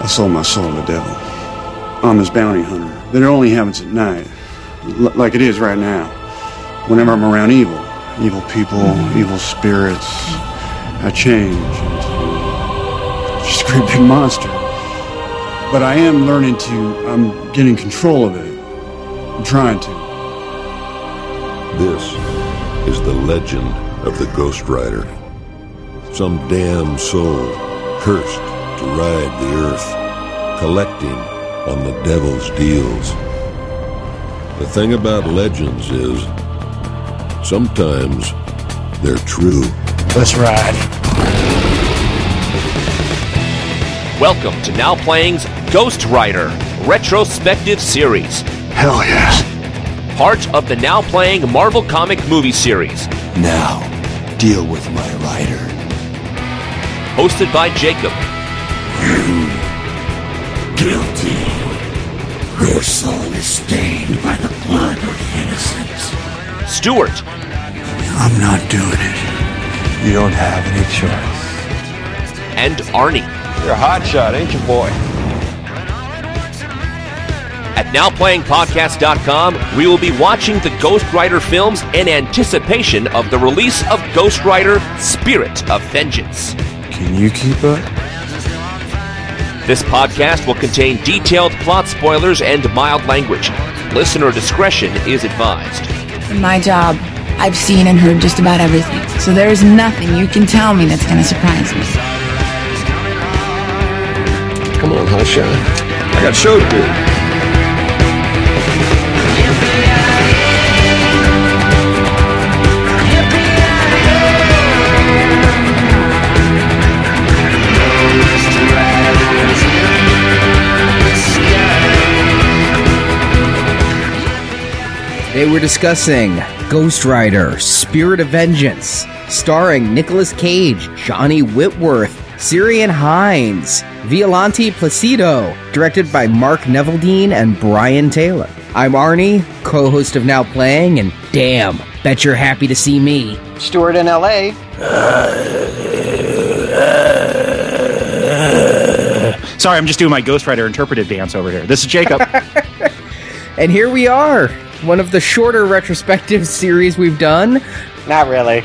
I sold my soul to the devil. I'm his bounty hunter. It only happens at night, l- like it is right now. Whenever I'm around evil, evil people, evil spirits, I change into just a great big monster. But I am learning to, I'm getting control of it. I'm trying to. This is the legend of the Ghost Rider. Some damned soul cursed to ride the earth, collecting on the devil's deals. The thing about legends is sometimes they're true. Let's ride. Welcome to Now Playing's Ghost Rider Retrospective Series. Hell yes. Part of the Now Playing Marvel Comic movie series. Now, deal with my rider. Hosted by Jacob. Guilty. Your soul is stained by the blood of innocence. Stuart. I'm not doing it. You don't have any choice. And Arnie. You're a hotshot, ain't you, boy? At NowPlayingPodcast.com, we will be watching the Ghost Rider films in anticipation of the release of Ghost Rider Spirit of Vengeance. Can you keep up? This podcast will contain detailed plot spoilers and mild language. Listener discretion is advised. In my job, I've seen and heard just about everything, so there is nothing you can tell me that's going to surprise me. Come on, hotshot. I got show to do. Today we're discussing Ghost Rider Spirit of Vengeance, starring Nicolas Cage, Johnny Whitworth, Ciarán Hinds, Violante Placido, directed by Mark Neveldine and Brian Taylor. I'm Arnie, co host of Now Playing, and damn, bet you're happy to see me. Stuart in LA. Sorry, I'm just doing my Ghost Rider interpretive dance over here. This is Jacob. And here we are, one of the shorter retrospective series we've done. Not really.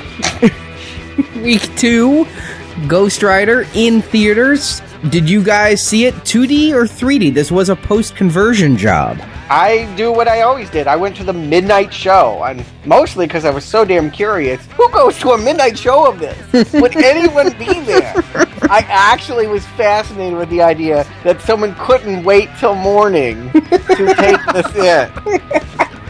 Week two, Ghost Rider in theaters. Did you guys see it 2D or 3D? This was a post conversion job. I do what I always did. I went to the midnight show, and mostly because I was so damn curious. Who goes to a midnight show of this? Would anyone be there? I actually was fascinated with the idea that someone couldn't wait till morning to take this in.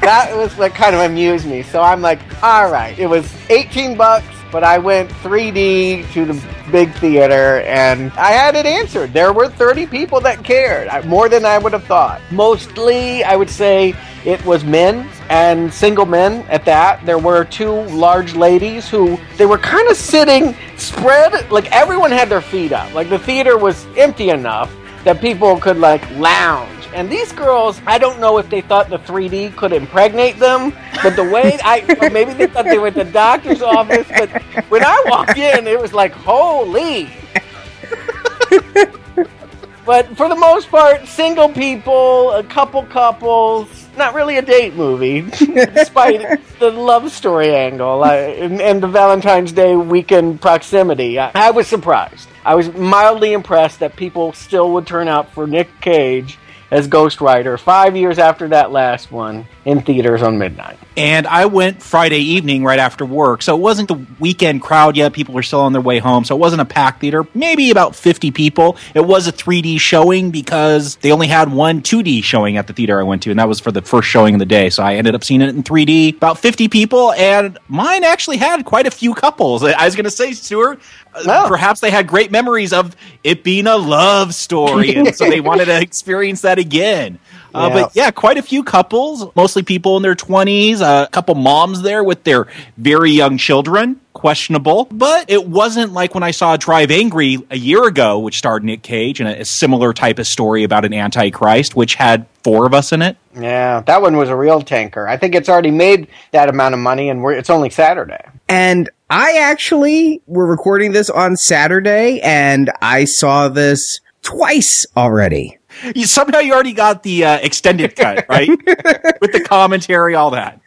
That was what kind of amused me. So I'm like, all right. It was 18 bucks, but I went 3D to the big theater, and I had it answered. There were 30 people that cared, more than I would have thought. Mostly, I would say it was men and single men at that. There were two large ladies who they were kind of sitting spread, like everyone had their feet up. Like the theater was empty enough that people could like lounge. And these girls, I don't know if they thought the 3D could impregnate them, but the way I, maybe they thought they were at the doctor's office, but when I walked in, it was like, holy. But for the most part, single people, a couple couples, not really a date movie, despite the love story angle I, and, and the Valentine's Day weekend proximity. I, I was surprised. I was mildly impressed that people still would turn out for Nick Cage as Ghost Rider five years after that last one in theaters on midnight. and I went Friday evening right after work, so it wasn't the weekend crowd yet. People were still on their way home, so it wasn't a packed theater. Maybe about 50 people. It was a 3D showing because they only had one 2D showing at the theater I went to, and that was for the first showing of the day. So I ended up seeing it in 3D. About 50 people, and mine actually had quite a few couples. I was going to say, Stuart, Oh. perhaps they had great memories of it being a love story, and so they wanted to experience that again. Uh, Yeah. But yeah, quite a few couples, mostly people in their 20s, a couple moms there with their very young children. Questionable, but it wasn't like when I saw Drive Angry a year ago, which starred Nick Cage and a, a similar type of story about an antichrist, which had four of us in it. Yeah, that one was a real tanker. I think it's already made that amount of money, and we're, it's only Saturday. And I actually, we're recording this on Saturday, and I saw this twice already. You, somehow you already got the uh, extended cut, right? With the commentary, all that.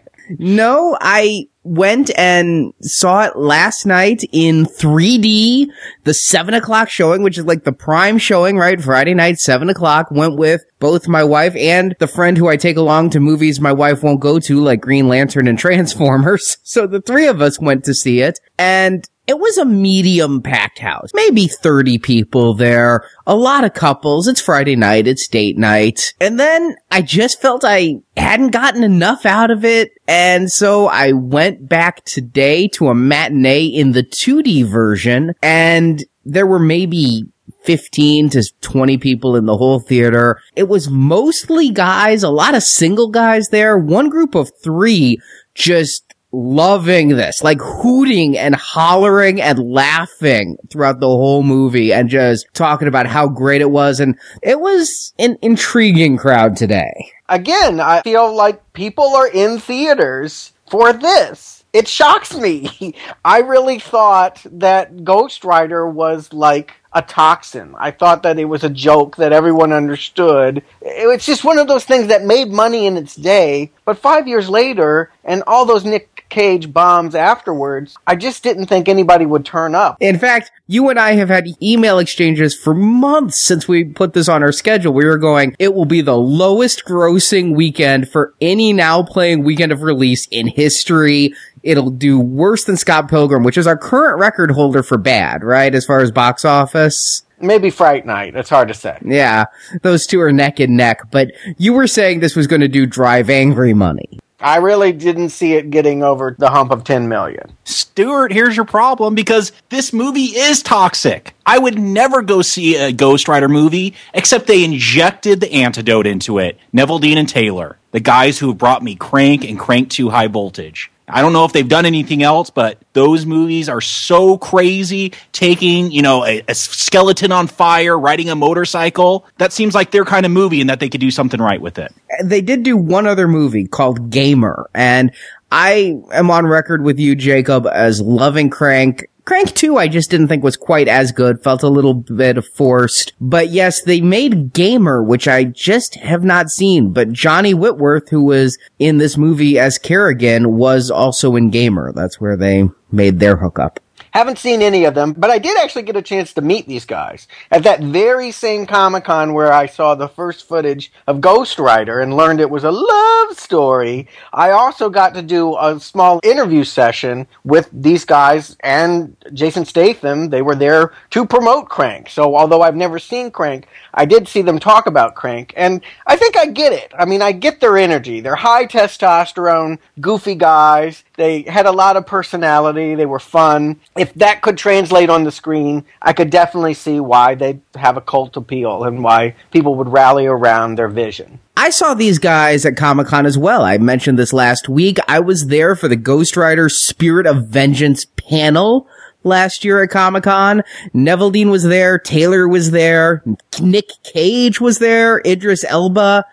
No, I went and saw it last night in 3D, the seven o'clock showing, which is like the prime showing, right? Friday night, seven o'clock. Went with both my wife and the friend who I take along to movies my wife won't go to, like Green Lantern and Transformers. So the three of us went to see it and it was a medium packed house, maybe 30 people there, a lot of couples. It's Friday night. It's date night. And then I just felt I hadn't gotten enough out of it. And so I went back today to a matinee in the 2D version and there were maybe 15 to 20 people in the whole theater. It was mostly guys, a lot of single guys there, one group of three just loving this, like hooting and hollering and laughing throughout the whole movie and just talking about how great it was. And it was an intriguing crowd today. Again, I feel like people are in theaters for this. It shocks me. I really thought that Ghost Rider was like a toxin. I thought that it was a joke that everyone understood. It's just one of those things that made money in its day, but five years later, and all those Nick Cage bombs afterwards, I just didn't think anybody would turn up. In fact, you and I have had email exchanges for months since we put this on our schedule. We were going, it will be the lowest grossing weekend for any now playing weekend of release in history. It'll do worse than Scott Pilgrim, which is our current record holder for bad, right? As far as box office. Maybe Fright Night. It's hard to say. Yeah, those two are neck and neck, but you were saying this was going to do drive angry money. I really didn't see it getting over the hump of 10 million. Stuart, here's your problem because this movie is toxic. I would never go see a Ghost Rider movie except they injected the antidote into it. Neveldine and Taylor, the guys who brought me Crank and Crank 2 High Voltage. I don't know if they've done anything else, but those movies are so crazy. Taking, you know, a, a, skeleton on fire, riding a motorcycle. That seems like their kind of movie and that they could do something right with it. They did do one other movie called Gamer, and I am on record with you, Jacob, as loving Crank. Crank 2 I just didn't think was quite as good, felt a little bit forced. But yes, they made Gamer, which I just have not seen, but Johnny Whitworth, who was in this movie as Carrigan, was also in Gamer. That's where they made their hookup. Haven't seen any of them, but I did actually get a chance to meet these guys at that very same Comic Con where I saw the first footage of Ghost Rider and learned it was a love story. I also got to do a small interview session with these guys and Jason Statham. They were there to promote Crank. So although I've never seen Crank, I did see them talk about Crank, and I think I get it. I mean, I get their energy. They're high testosterone, goofy guys. They had a lot of personality. They were fun. If that could translate on the screen, I could definitely see why they have a cult appeal and why people would rally around their vision. I saw these guys at Comic Con as well. I mentioned this last week. I was there for the Ghost Rider Spirit of Vengeance panel last year at Comic Con. Neveldine was there. Taylor was there. Nick Cage was there. Idris Elba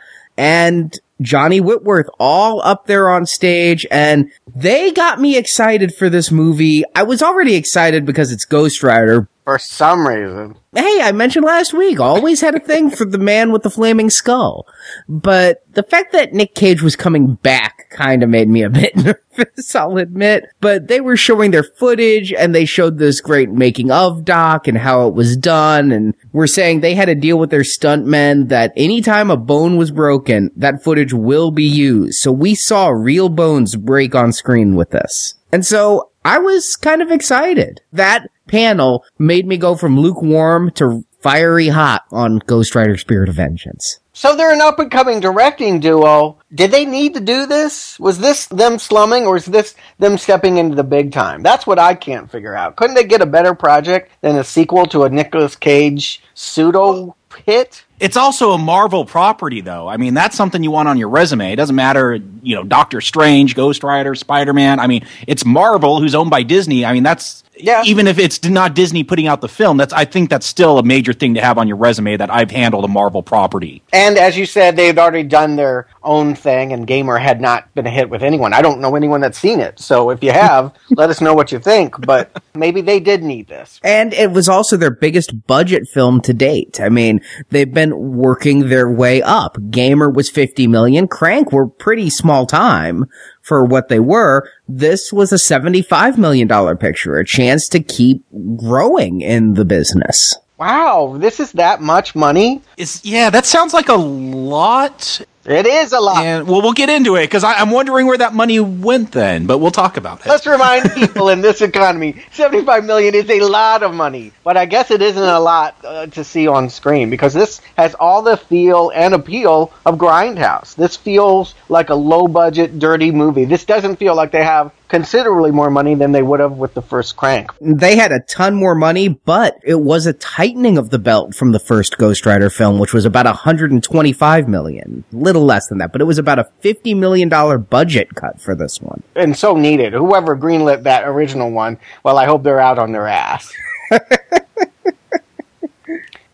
and Johnny Whitworth all up there on stage and they got me excited for this movie. I was already excited because it's Ghost Rider. For some reason. Hey, I mentioned last week, always had a thing for the man with the flaming skull. But the fact that Nick Cage was coming back kind of made me a bit nervous, I'll admit. But they were showing their footage and they showed this great making of doc and how it was done. And we're saying they had to deal with their stuntmen that anytime a bone was broken, that footage will be used. So we saw real bones break on screen with this. And so I was kind of excited. That panel made me go from lukewarm to fiery hot on Ghost Rider Spirit of Vengeance. So they're an up and coming directing duo. Did they need to do this? Was this them slumming or is this them stepping into the big time? That's what I can't figure out. Couldn't they get a better project than a sequel to a Nicolas Cage pseudo hit? It's also a Marvel property, though. I mean, that's something you want on your resume. It doesn't matter, you know, Doctor Strange, Ghost Rider, Spider Man. I mean, it's Marvel, who's owned by Disney. I mean, that's Yeah. Even if it's not Disney putting out the film, that's I think that's still a major thing to have on your resume that I've handled a Marvel property. And as you said, they'd already done their own thing, and Gamer had not been a hit with anyone. I don't know anyone that's seen it. So if you have, let us know what you think. But maybe they did need this. And it was also their biggest budget film to date. I mean, they've been working their way up. Gamer was 50 million. Crank were pretty small time for what they were. This was a $75 million picture, a chance to keep growing in the business. Wow, this is that much money? Is yeah, that sounds like a lot. It is a lot. And well, we'll get into it because I'm wondering where that money went then, but we'll talk about it. Let's remind people in this economy, 75 million is a lot of money. But I guess it isn't a lot uh, to see on screen because this has all the feel and appeal of Grindhouse. This feels like a low budget, dirty movie. This doesn't feel like they have considerably more money than they would have with the first crank. They had a ton more money, but it was a tightening of the belt from the first Ghost Rider film, which was about 125 million. Little less than that, but it was about a 50 million dollar budget cut for this one. And so needed. Whoever greenlit that original one, well, I hope they're out on their ass.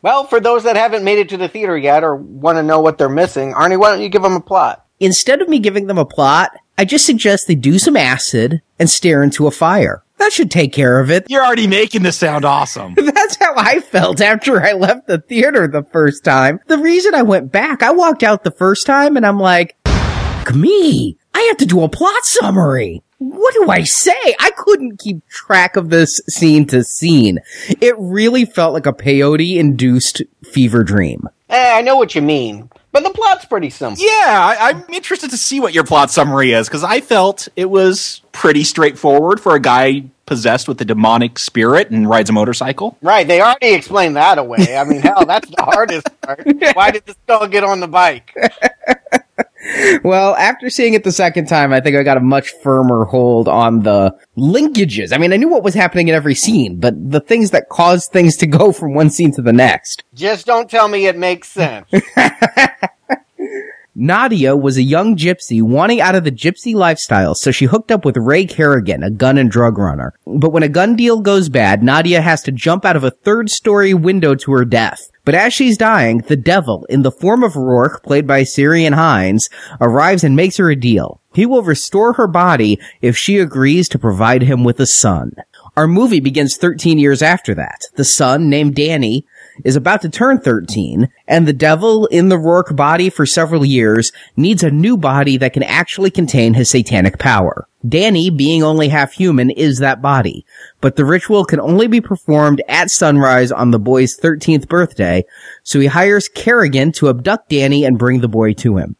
well, for those that haven't made it to the theater yet or want to know what they're missing, Arnie, why don't you give them a plot? Instead of me giving them a plot, I just suggest they do some acid and stare into a fire. That should take care of it. You're already making this sound awesome. That's how I felt after I left the theater the first time. The reason I went back, I walked out the first time and I'm like, me, I have to do a plot summary. What do I say? I couldn't keep track of this scene to scene. It really felt like a peyote induced fever dream. Eh, I know what you mean, but the plot's pretty simple. Yeah, I, I'm interested to see what your plot summary is because I felt it was pretty straightforward for a guy possessed with a demonic spirit and rides a motorcycle. Right, they already explained that away. I mean, hell, that's the hardest part. Why did the skull get on the bike? Well, after seeing it the second time, I think I got a much firmer hold on the linkages. I mean, I knew what was happening in every scene, but the things that caused things to go from one scene to the next. Just don't tell me it makes sense. Nadia was a young gypsy wanting out of the gypsy lifestyle, so she hooked up with Ray Carrigan, a gun and drug runner. But when a gun deal goes bad, Nadia has to jump out of a third story window to her death. But as she's dying, the devil, in the form of Roarke, played by Ciarán Hinds, arrives and makes her a deal. He will restore her body if she agrees to provide him with a son. Our movie begins 13 years after that. The son, named Danny, is about to turn 13, and the devil in the Roarke body for several years needs a new body that can actually contain his satanic power. Danny, being only half human, is that body, but the ritual can only be performed at sunrise on the boy's 13th birthday, so he hires Carrigan to abduct Danny and bring the boy to him.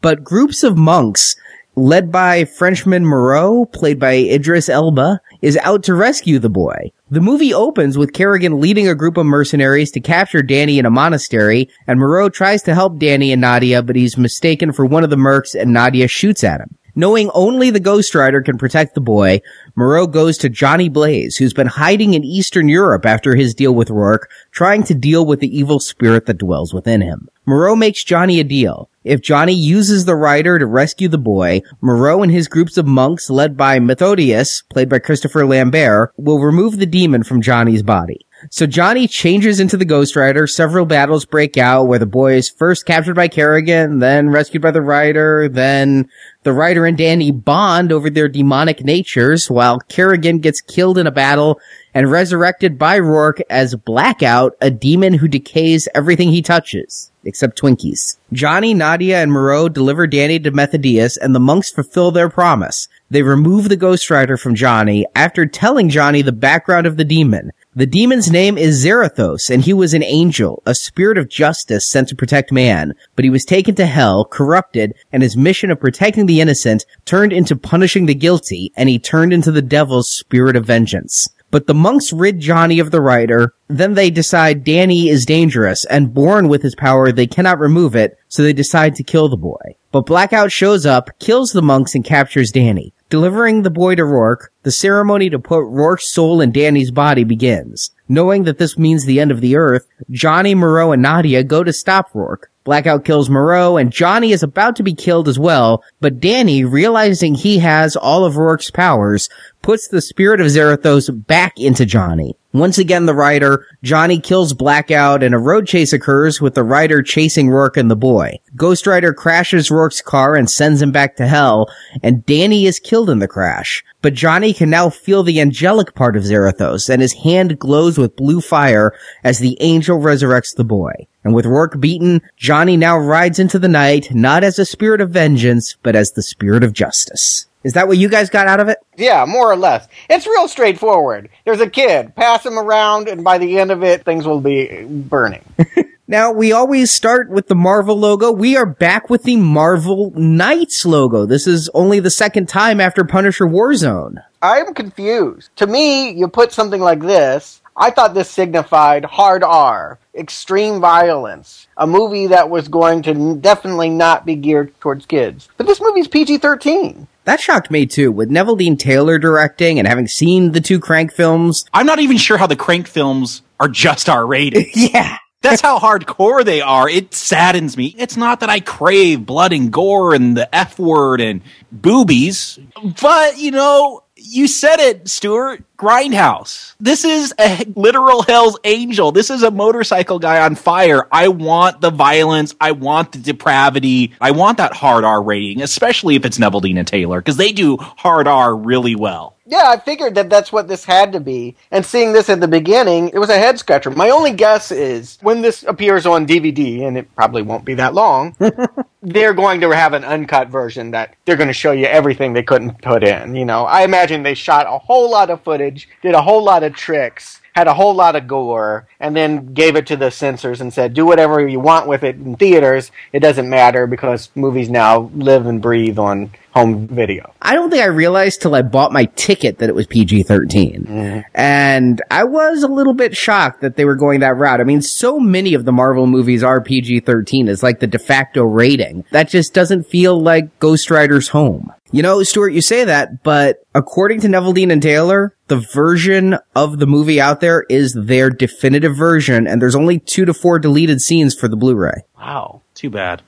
But groups of monks led by Frenchman Moreau, played by Idris Elba, is out to rescue the boy. The movie opens with Carrigan leading a group of mercenaries to capture Danny in a monastery, and Moreau tries to help Danny and Nadia, but he's mistaken for one of the mercs and Nadia shoots at him. Knowing only the Ghost Rider can protect the boy, Moreau goes to Johnny Blaze, who's been hiding in Eastern Europe after his deal with Roarke, trying to deal with the evil spirit that dwells within him. Moreau makes Johnny a deal. If Johnny uses the rider to rescue the boy, Moreau and his groups of monks led by Methodius, played by Christopher Lambert, will remove the demon from Johnny's body. So Johnny changes into the Ghost Rider. Several battles break out where the boy is first captured by Carrigan, then rescued by the Rider, then the Rider and Danny bond over their demonic natures while Carrigan gets killed in a battle and resurrected by Roarke as Blackout, a demon who decays everything he touches. Except Twinkies. Johnny, Nadia, and Moreau deliver Danny to Methodius, and the monks fulfill their promise. They remove the Ghost Rider from Johnny after telling Johnny the background of the demon. The demon's name is Zarathos, and he was an angel, a spirit of justice sent to protect man. But he was taken to hell, corrupted, and his mission of protecting the innocent turned into punishing the guilty, and he turned into the devil's spirit of vengeance. But the monks rid Johnny of the rider. Then they decide Danny is dangerous and born with his power, they cannot remove it, so they decide to kill the boy. But Blackout shows up, kills the monks, and captures Danny. Delivering the boy to Roarke, the ceremony to put Roarke's soul in Danny's body begins. Knowing that this means the end of the earth, Johnny, Moreau, and Nadia go to stop Roarke. Blackout kills Moreau, and Johnny is about to be killed as well, but Danny, realizing he has all of Roarke's powers, puts the spirit of Zarathos back into Johnny. Once again, the rider, Johnny kills Blackout and a road chase occurs with the rider chasing Roarke and the boy. Ghost Rider crashes Roarke's car and sends him back to hell, and Danny is killed in the crash. But Johnny can now feel the angelic part of Zarathos, and his hand glows with blue fire as the angel resurrects the boy. And with Roarke beaten, Johnny now rides into the night, not as a spirit of vengeance, but as the spirit of justice. Is that what you guys got out of it? Yeah, more or less. It's real straightforward. There's a kid, pass him around, and by the end of it, things will be burning. Now, we always start with the Marvel logo. We are back with the Marvel Knights logo. This is only the second time after Punisher Warzone. I'm confused. To me, you put something like this. I thought this signified hard R, extreme violence, a movie that was going to definitely not be geared towards kids. But this movie's PG 13. That shocked me too, with Neveldine Taylor directing and having seen the two Crank films. I'm not even sure how the Crank films are just R rated. yeah. That's how hardcore they are. It saddens me. It's not that I crave blood and gore and the F word and boobies, but you know, you said it, Stuart. Grindhouse. This is a literal Hell's Angel. This is a motorcycle guy on fire. I want the violence. I want the depravity. I want that hard R rating, especially if it's Neveldine and Taylor, because they do hard R really well. Yeah, I figured that that's what this had to be. And seeing this at the beginning, it was a head scratcher. My only guess is when this appears on DVD, and it probably won't be that long, they're going to have an uncut version that they're going to show you everything they couldn't put in. You know, I imagine they shot a whole lot of footage, did a whole lot of tricks, had a whole lot of gore, and then gave it to the censors and said, do whatever you want with it in theaters. It doesn't matter because movies now live and breathe on home video. I don't think I realized till I bought my ticket that it was PG 13. Mm. And I was a little bit shocked that they were going that route. I mean, so many of the Marvel movies are PG 13. It's like the de facto rating. That just doesn't feel like Ghost Rider's home. You know, Stuart, you say that, but according to Neveldine and Taylor, the version of the movie out there is their definitive version, and there's only two to four deleted scenes for the Blu-ray. Wow. Too bad.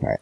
Right.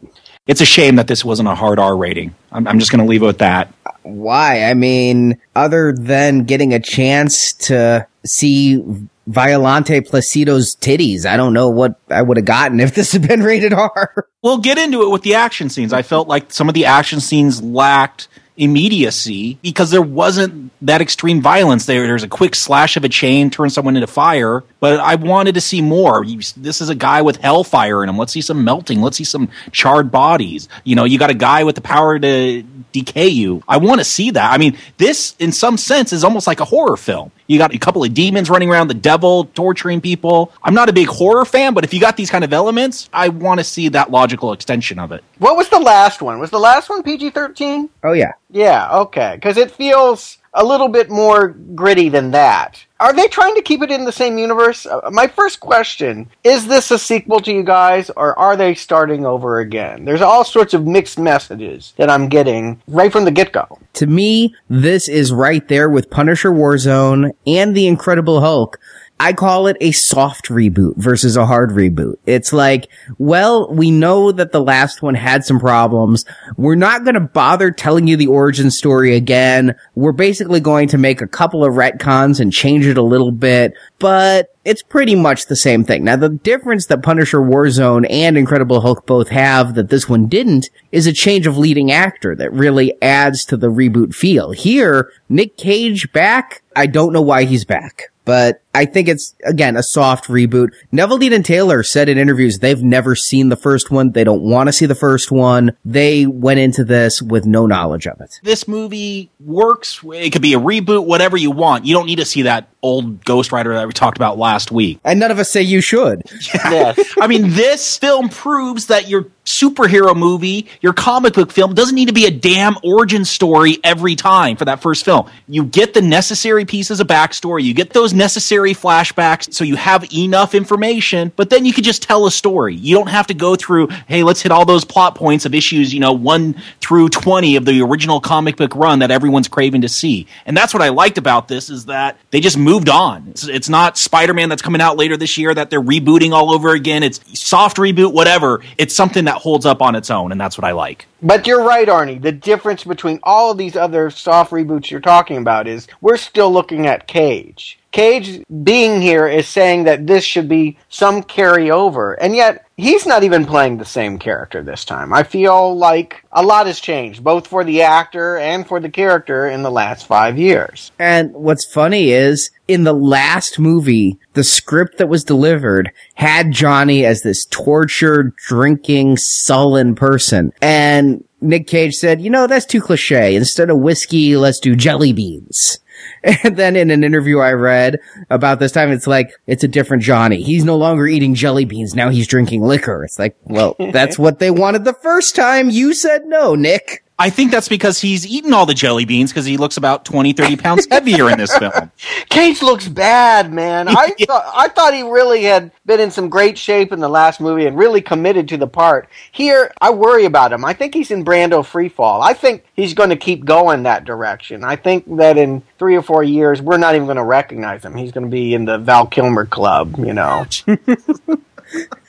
It's a shame that this wasn't a hard R rating. I'm, I'm just going to leave it with that. Why? I mean, other than getting a chance to see Violante Placido's titties, I don't know what I would have gotten if this had been rated R. We'll get into it with the action scenes. I felt like some of the action scenes lacked immediacy because there wasn't that extreme violence there. There's a quick slash of a chain, turn someone into fire, but I wanted to see more. You, this is a guy with hellfire in him. Let's see some melting. Let's see some charred bodies. You know, you got a guy with the power to decay you. I want to see that. I mean, this in some sense is almost like a horror film. You got a couple of demons running around, the devil torturing people. I'm not a big horror fan, but if you got these kind of elements, I want to see that logical extension of it. What was the last one? Was the last one PG 13? Oh, yeah. Yeah, okay. Because it feels a little bit more gritty than that. Are they trying to keep it in the same universe? Uh, my first question is this a sequel to you guys, or are they starting over again? There's all sorts of mixed messages that I'm getting right from the get go. To me, this is right there with Punisher Warzone and The Incredible Hulk. I call it a soft reboot versus a hard reboot. It's like, well, we know that the last one had some problems. We're not going to bother telling you the origin story again. We're basically going to make a couple of retcons and change it a little bit, but it's pretty much the same thing. Now, the difference that Punisher Warzone and Incredible Hulk both have that this one didn't is a change of leading actor that really adds to the reboot feel. Here, Nick Cage back. I don't know why he's back but I think it's again a soft reboot. Neveldine and Taylor said in interviews they've never seen the first one. They don't want to see the first one. They went into this with no knowledge of it. This movie works. It could be a reboot, whatever you want. You don't need to see that old Ghost Rider that we talked about last week. And none of us say you should. Yeah. I mean, this film proves that your superhero movie, your comic book film doesn't need to be a damn origin story every time for that first film. You get the necessary pieces of backstory. You get those necessary flashbacks so you have enough information, but then you can just tell a story. You don't have to go through, hey, let's hit all those plot points of issues, you know, 1 through 20 of the original comic book run that everyone's craving to see. And that's what I liked about this is that they just moved on. It's, it's not Spider-Man that's coming out later this year that they're rebooting all over again. It's soft reboot, whatever. It's something that holds up on its own, and that's what I like. But you're right, Arnie. The difference between all of these other soft reboots you're talking about is we're still looking at Cage. Cage being here is saying that this should be some carryover, and yet he's not even playing the same character this time. I feel like a lot has changed, both for the actor and for the character in the last five years. And what's funny is, in the last movie, the script that was delivered had Johnny as this tortured, drinking, sullen person. And Nick Cage said, you know, that's too cliche. Instead of whiskey, let's do jelly beans. And then in an interview I read about this time, it's like, it's a different Johnny. He's no longer eating jelly beans. Now he's drinking liquor. It's like, well, that's what they wanted the first time. You said no, Nick. I think that's because he's eaten all the jelly beans because he looks about 20, 30 pounds heavier in this film. Cage looks bad, man. I thought I thought he really had been in some great shape in the last movie and really committed to the part. Here, I worry about him. I think he's in Brando freefall. I think he's going to keep going that direction. I think that in three or four years, we're not even going to recognize him. He's going to be in the Val Kilmer Club, you know.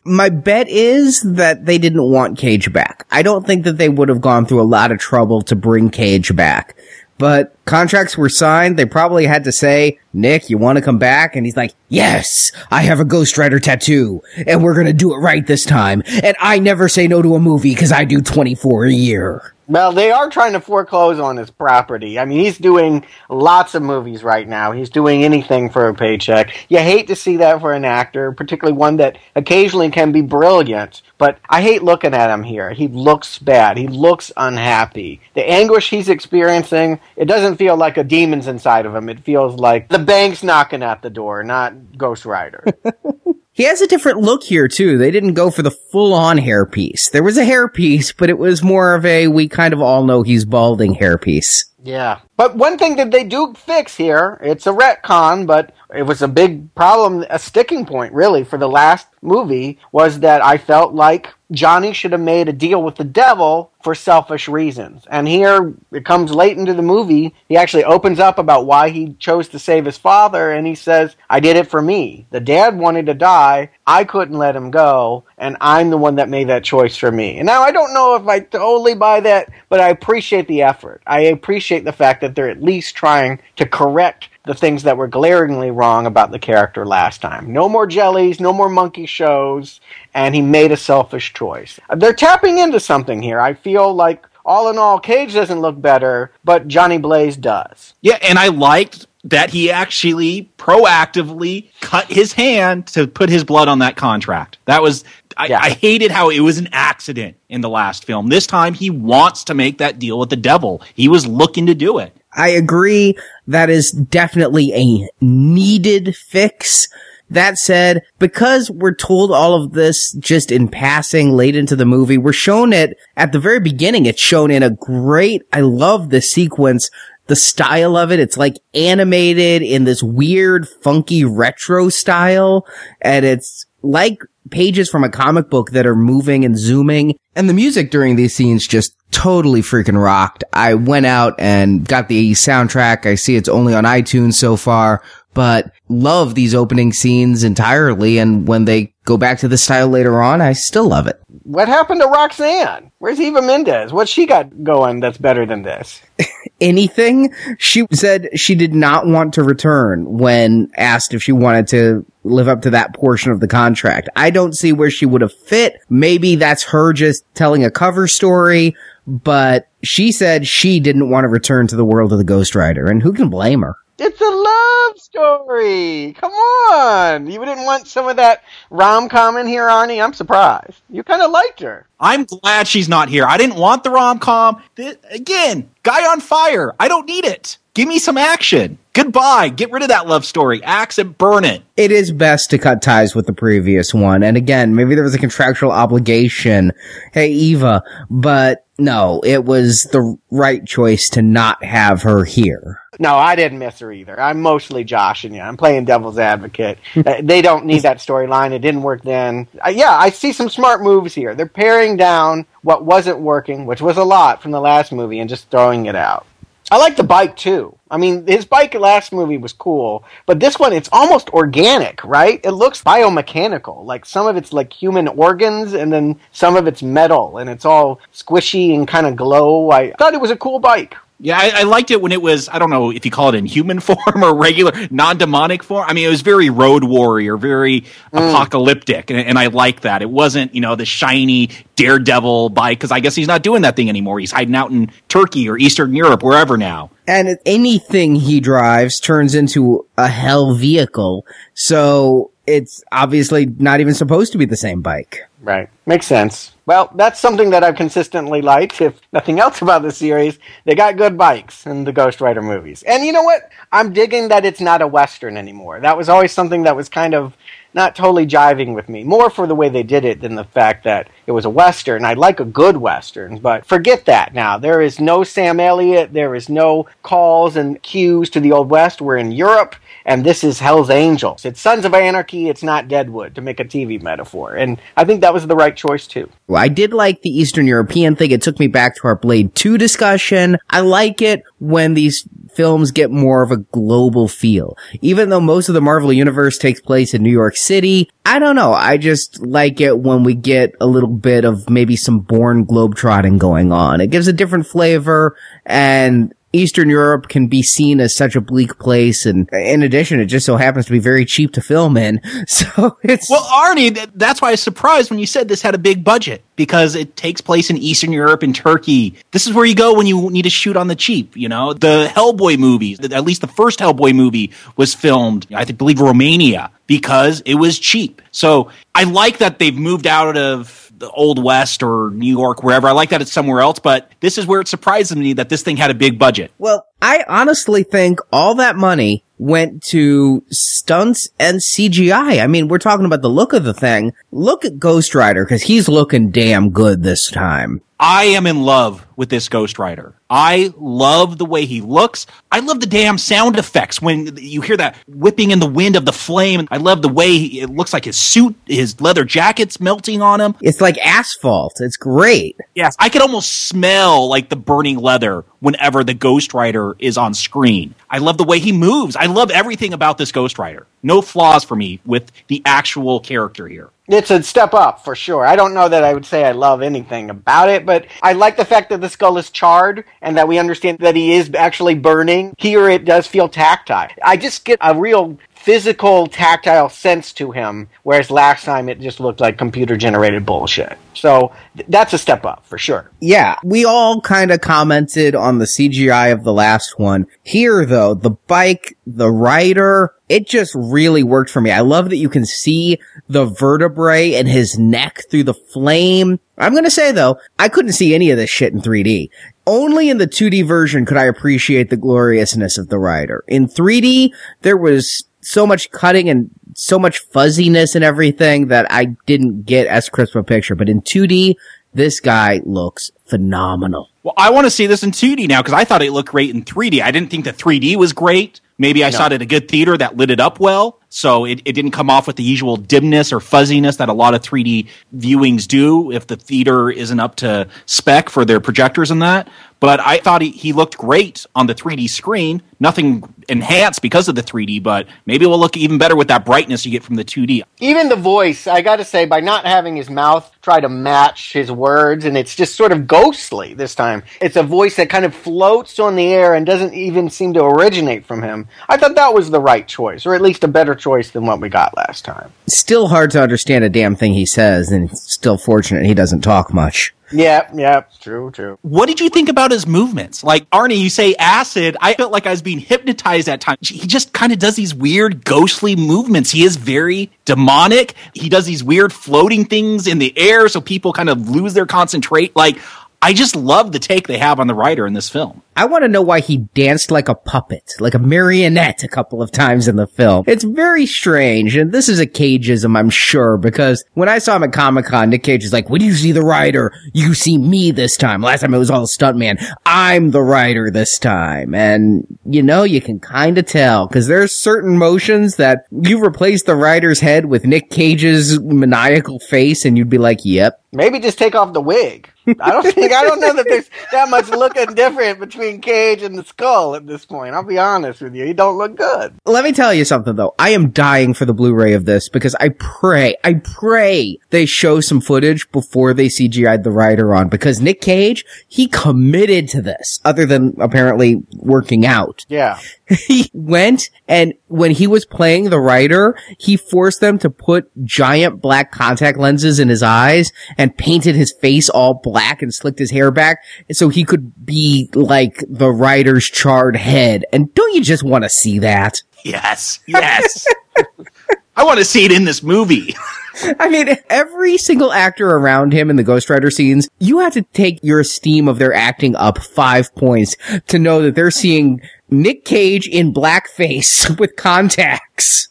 My bet is that they didn't want Cage back. I don't think that they would have gone through a lot of trouble to bring Cage back. But contracts were signed. They probably had to say, Nick, you want to come back? And he's like, yes, I have a Ghost Rider tattoo and we're going to do it right this time. And I never say no to a movie because I do 24 a year. Well, they are trying to foreclose on his property. I mean, he's doing lots of movies right now. He's doing anything for a paycheck. You hate to see that for an actor, particularly one that occasionally can be brilliant. But I hate looking at him here. He looks bad. He looks unhappy. The anguish he's experiencing, it doesn't feel like a demon's inside of him. It feels like the bank's knocking at the door, not Ghost Rider. He has a different look here too. They didn't go for the full on hairpiece. There was a hairpiece, but it was more of a we kind of all know he's balding hairpiece. Yeah. But one thing that they do fix here, it's a retcon, but it was a big problem, a sticking point really for the last movie was that I felt like Johnny should have made a deal with the devil for selfish reasons. And here it comes late into the movie. He actually opens up about why he chose to save his father and he says, I did it for me. The dad wanted to die. I couldn't let him go. And I'm the one that made that choice for me. And now I don't know if I totally buy that, but I appreciate the effort. I appreciate the fact that they're at least trying to correct the things that were glaringly wrong about the character last time. No more jellies, no more monkey shows, and he made a selfish choice. They're tapping into something here. I feel like all in all, Cage doesn't look better, but Johnny Blaze does. Yeah, and I liked that he actually proactively cut his hand to put his blood on that contract. That was I, yeah. I, hated how it was an accident in the last film. This time he wants to make that deal with the devil. He was looking to do it. I agree. That is definitely a needed fix. That said, because we're told all of this just in passing late into the movie, we're shown it at the very beginning. It's shown in a great, I love the sequence, the style of it. It's like animated in this weird, funky retro style. And it's like pages from a comic book that are moving and zooming. And the music during these scenes just totally freaking rocked. I went out and got the soundtrack. I see it's only on iTunes so far, but love these opening scenes entirely. And when they go back to the style later on, I still love it. What happened to Roxanne? Where's Eva Mendes? What's she got going that's better than this? Anything? She said she did not want to return when asked if she wanted to live up to that portion of the contract. I don't see where she would have fit. Maybe that's her just telling a cover story, but she said she didn't want to return to the world of the Ghost Rider, and who can blame her? It's a love story. Come on. You didn't want some of that rom com in here, Arnie? I'm surprised. You kind of liked her. I'm glad she's not here. I didn't want the rom com. Again, guy on fire. I don't need it. Give me some action. Goodbye. Get rid of that love story. Axe it, burn it. It is best to cut ties with the previous one. And again, maybe there was a contractual obligation. Hey, Eva, but no, it was the right choice to not have her here. No, I didn't miss her either. I'm mostly joshing you. I'm playing devil's advocate. Uh, they don't need that storyline. It didn't work then. Uh, yeah, I see some smart moves here. They're paring down what wasn't working, which was a lot from the last movie, and just throwing it out. I like the bike too. I mean, his bike last movie was cool, but this one it's almost organic, right? It looks biomechanical. Like some of it's like human organs and then some of it's metal and it's all squishy and kind of glow. I thought it was a cool bike. Yeah, I, I, liked it when it was, I don't know if you call it in human form or regular, non demonic form. I mean, it was very Road Warrior, very mm. apocalyptic, and, and, I like that. It wasn't, you know, the shiny daredevil bike, because I guess he's not doing that thing anymore. He's hiding out in Turkey or Eastern Europe, wherever now. And anything he drives turns into a hell vehicle, so it's obviously not even supposed to be the same bike. Right. Makes sense. Well, that's something that I've consistently liked. If nothing else about the series, they got good bikes in the Ghost Rider movies. And you know what? I'm digging that it's not a Western anymore. That was always something that was kind of not totally jiving with me. More for the way they did it than the fact that it was a Western. I like a good Western, but forget that now. There is no Sam Elliott. There is no calls and cues to the Old West. We're in Europe and this is Hell's Angels. It's Sons of Anarchy, it's not Deadwood, to make a TV metaphor. And I think that was the right choice, too. Well, I did like the Eastern European thing. It took me back to our Blade 2 discussion. I like it when these films get more of a global feel. Even though most of the Marvel universe takes place in New York City, I don't know. I just like it when we get a little bit of maybe some Bourne globetrotting going on. It gives a different flavor and Eastern Europe can be seen as such a bleak place, and in addition, it just so happens to be very cheap to film in. So it's well, Arnie. That's why I was surprised when you said this had a big budget because it takes place in Eastern Europe and Turkey. This is where you go when you need to shoot on the cheap. You know, the Hellboy movies, at least the first Hellboy movie was filmed, I believe, Romania because it was cheap. So I like that they've moved out of the old west or New York, wherever. I like that it's somewhere else, but this is where it surprises me that this thing had a big budget. Well, I honestly think all that money went to stunts and CGI. I mean, we're talking about the look of the thing. Look at Ghost Rider because he's looking damn good this time. I am in love with this Ghost Rider. I love the way he looks. I love the damn sound effects when you hear that whipping in the wind of the flame. I love the way he, it looks like his suit, his leather jacket's melting on him. It's like asphalt. It's great. Yes, I can almost smell like the burning leather whenever the Ghost Rider is on screen. I love the way he moves. I love everything about this Ghost Rider. No flaws for me with the actual character here. It's a step up for sure. I don't know that I would say I love anything about it, but I like the fact that the skull is charred and that we understand that he is actually burning. Here it does feel tactile. I just get a real physical, tactile sense to him, whereas last time it just looked like computer generated bullshit. So th- that's a step up for sure. Yeah, we all kind of commented on the CGI of the last one. Here though, the bike, the rider, it just really worked for me. I love that you can see the vertebrae and his neck through the flame. I'm gonna say though, I couldn't see any of this shit in 3D. Only in the 2D version could I appreciate the gloriousness of the rider. In 3D, there was so much cutting and so much fuzziness and everything that I didn't get as crisp a picture. But in 2D, this guy looks phenomenal. Well, I want to see this in 2D now because I thought it looked great in 3D. I didn't think the 3D was great. Maybe I no. saw it at a good theater that lit it up well, so it, it didn't come off with the usual dimness or fuzziness that a lot of 3D viewings do if the theater isn't up to spec for their projectors and that. But I thought he, he looked great on the 3D screen. Nothing enhanced because of the 3D, but maybe it will look even better with that brightness you get from the 2D. Even the voice, I got to say, by not having his mouth try to match his words, and it's just sort of ghostly this time. It's a voice that kind of floats on the air and doesn't even seem to originate from him. I thought that was the right choice, or at least a better choice than what we got last time. Still hard to understand a damn thing he says, and still fortunate he doesn't talk much. Yeah, yeah, true, true. What did you think about his movements? Like Arnie, you say acid. I felt like I was being hypnotized at times. He just kind of does these weird, ghostly movements. He is very demonic. He does these weird floating things in the air, so people kind of lose their concentrate. Like I just love the take they have on the rider in this film. I want to know why he danced like a puppet, like a marionette a couple of times in the film. It's very strange. And this is a cageism, I'm sure, because when I saw him at Comic Con, Nick Cage is like, when you see the rider, you see me this time. Last time it was all stuntman. I'm the rider this time. And, you know, you can kind of tell because there's certain motions that you replace the rider's head with Nick Cage's maniacal face and you'd be like, yep. Maybe just take off the wig. I don't think I don't know that there's that much looking different between Cage and the skull at this point. I'll be honest with you. He don't look good. Let me tell you something though. I am dying for the Blu-ray of this because I pray, I pray they show some footage before they CGI'd the rider on because Nick Cage, he committed to this other than apparently working out. Yeah. he went and when he was playing the rider, he forced them to put giant black contact lenses in his eyes and painted his face all black and slicked his hair back so he could be like the rider's charred head. And don't you just want to see that? Yes, yes. I want to see it in this movie. I mean, every single actor around him in the Ghost Rider scenes, you have to take your esteem of their acting up five points to know that they're seeing Nick Cage in blackface with contacts.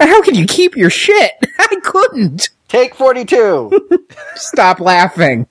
How can you keep your shit? I couldn't. Take 42. Stop laughing.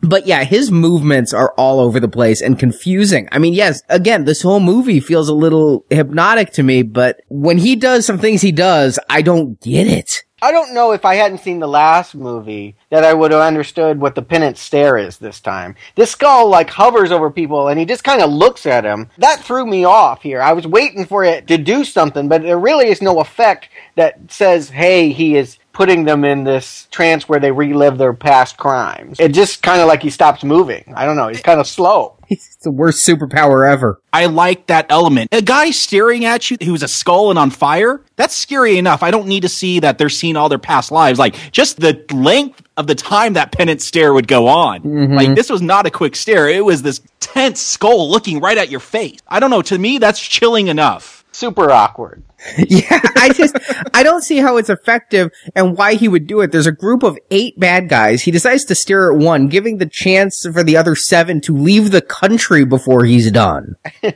But yeah, his movements are all over the place and confusing. I mean, yes, again, this whole movie feels a little hypnotic to me, but when he does some things he does, I don't get it. I don't know if I hadn't seen the last movie that I would have understood what the penance stare is this time. This skull like hovers over people and he just kind of looks at him. That threw me off here. I was waiting for it to do something, but there really is no effect that says, hey, he is putting them in this trance where they relive their past crimes. It just kind of like he stops moving. I don't know. He's kind of slow. It's the worst superpower ever. I like that element. A guy staring at you who's a skull and on fire, that's scary enough. I don't need to see that they're seeing all their past lives. Like, just the length of the time that penance stare would go on. Mhm. Like, this was not a quick stare. It was this tense skull looking right at your face. I don't know. To me, that's chilling enough. Super awkward. yeah, I just, I don't see how it's effective and why he would do it. There's a group of eight bad guys. He decides to stare at one, giving the chance for the other seven to leave the country before he's done.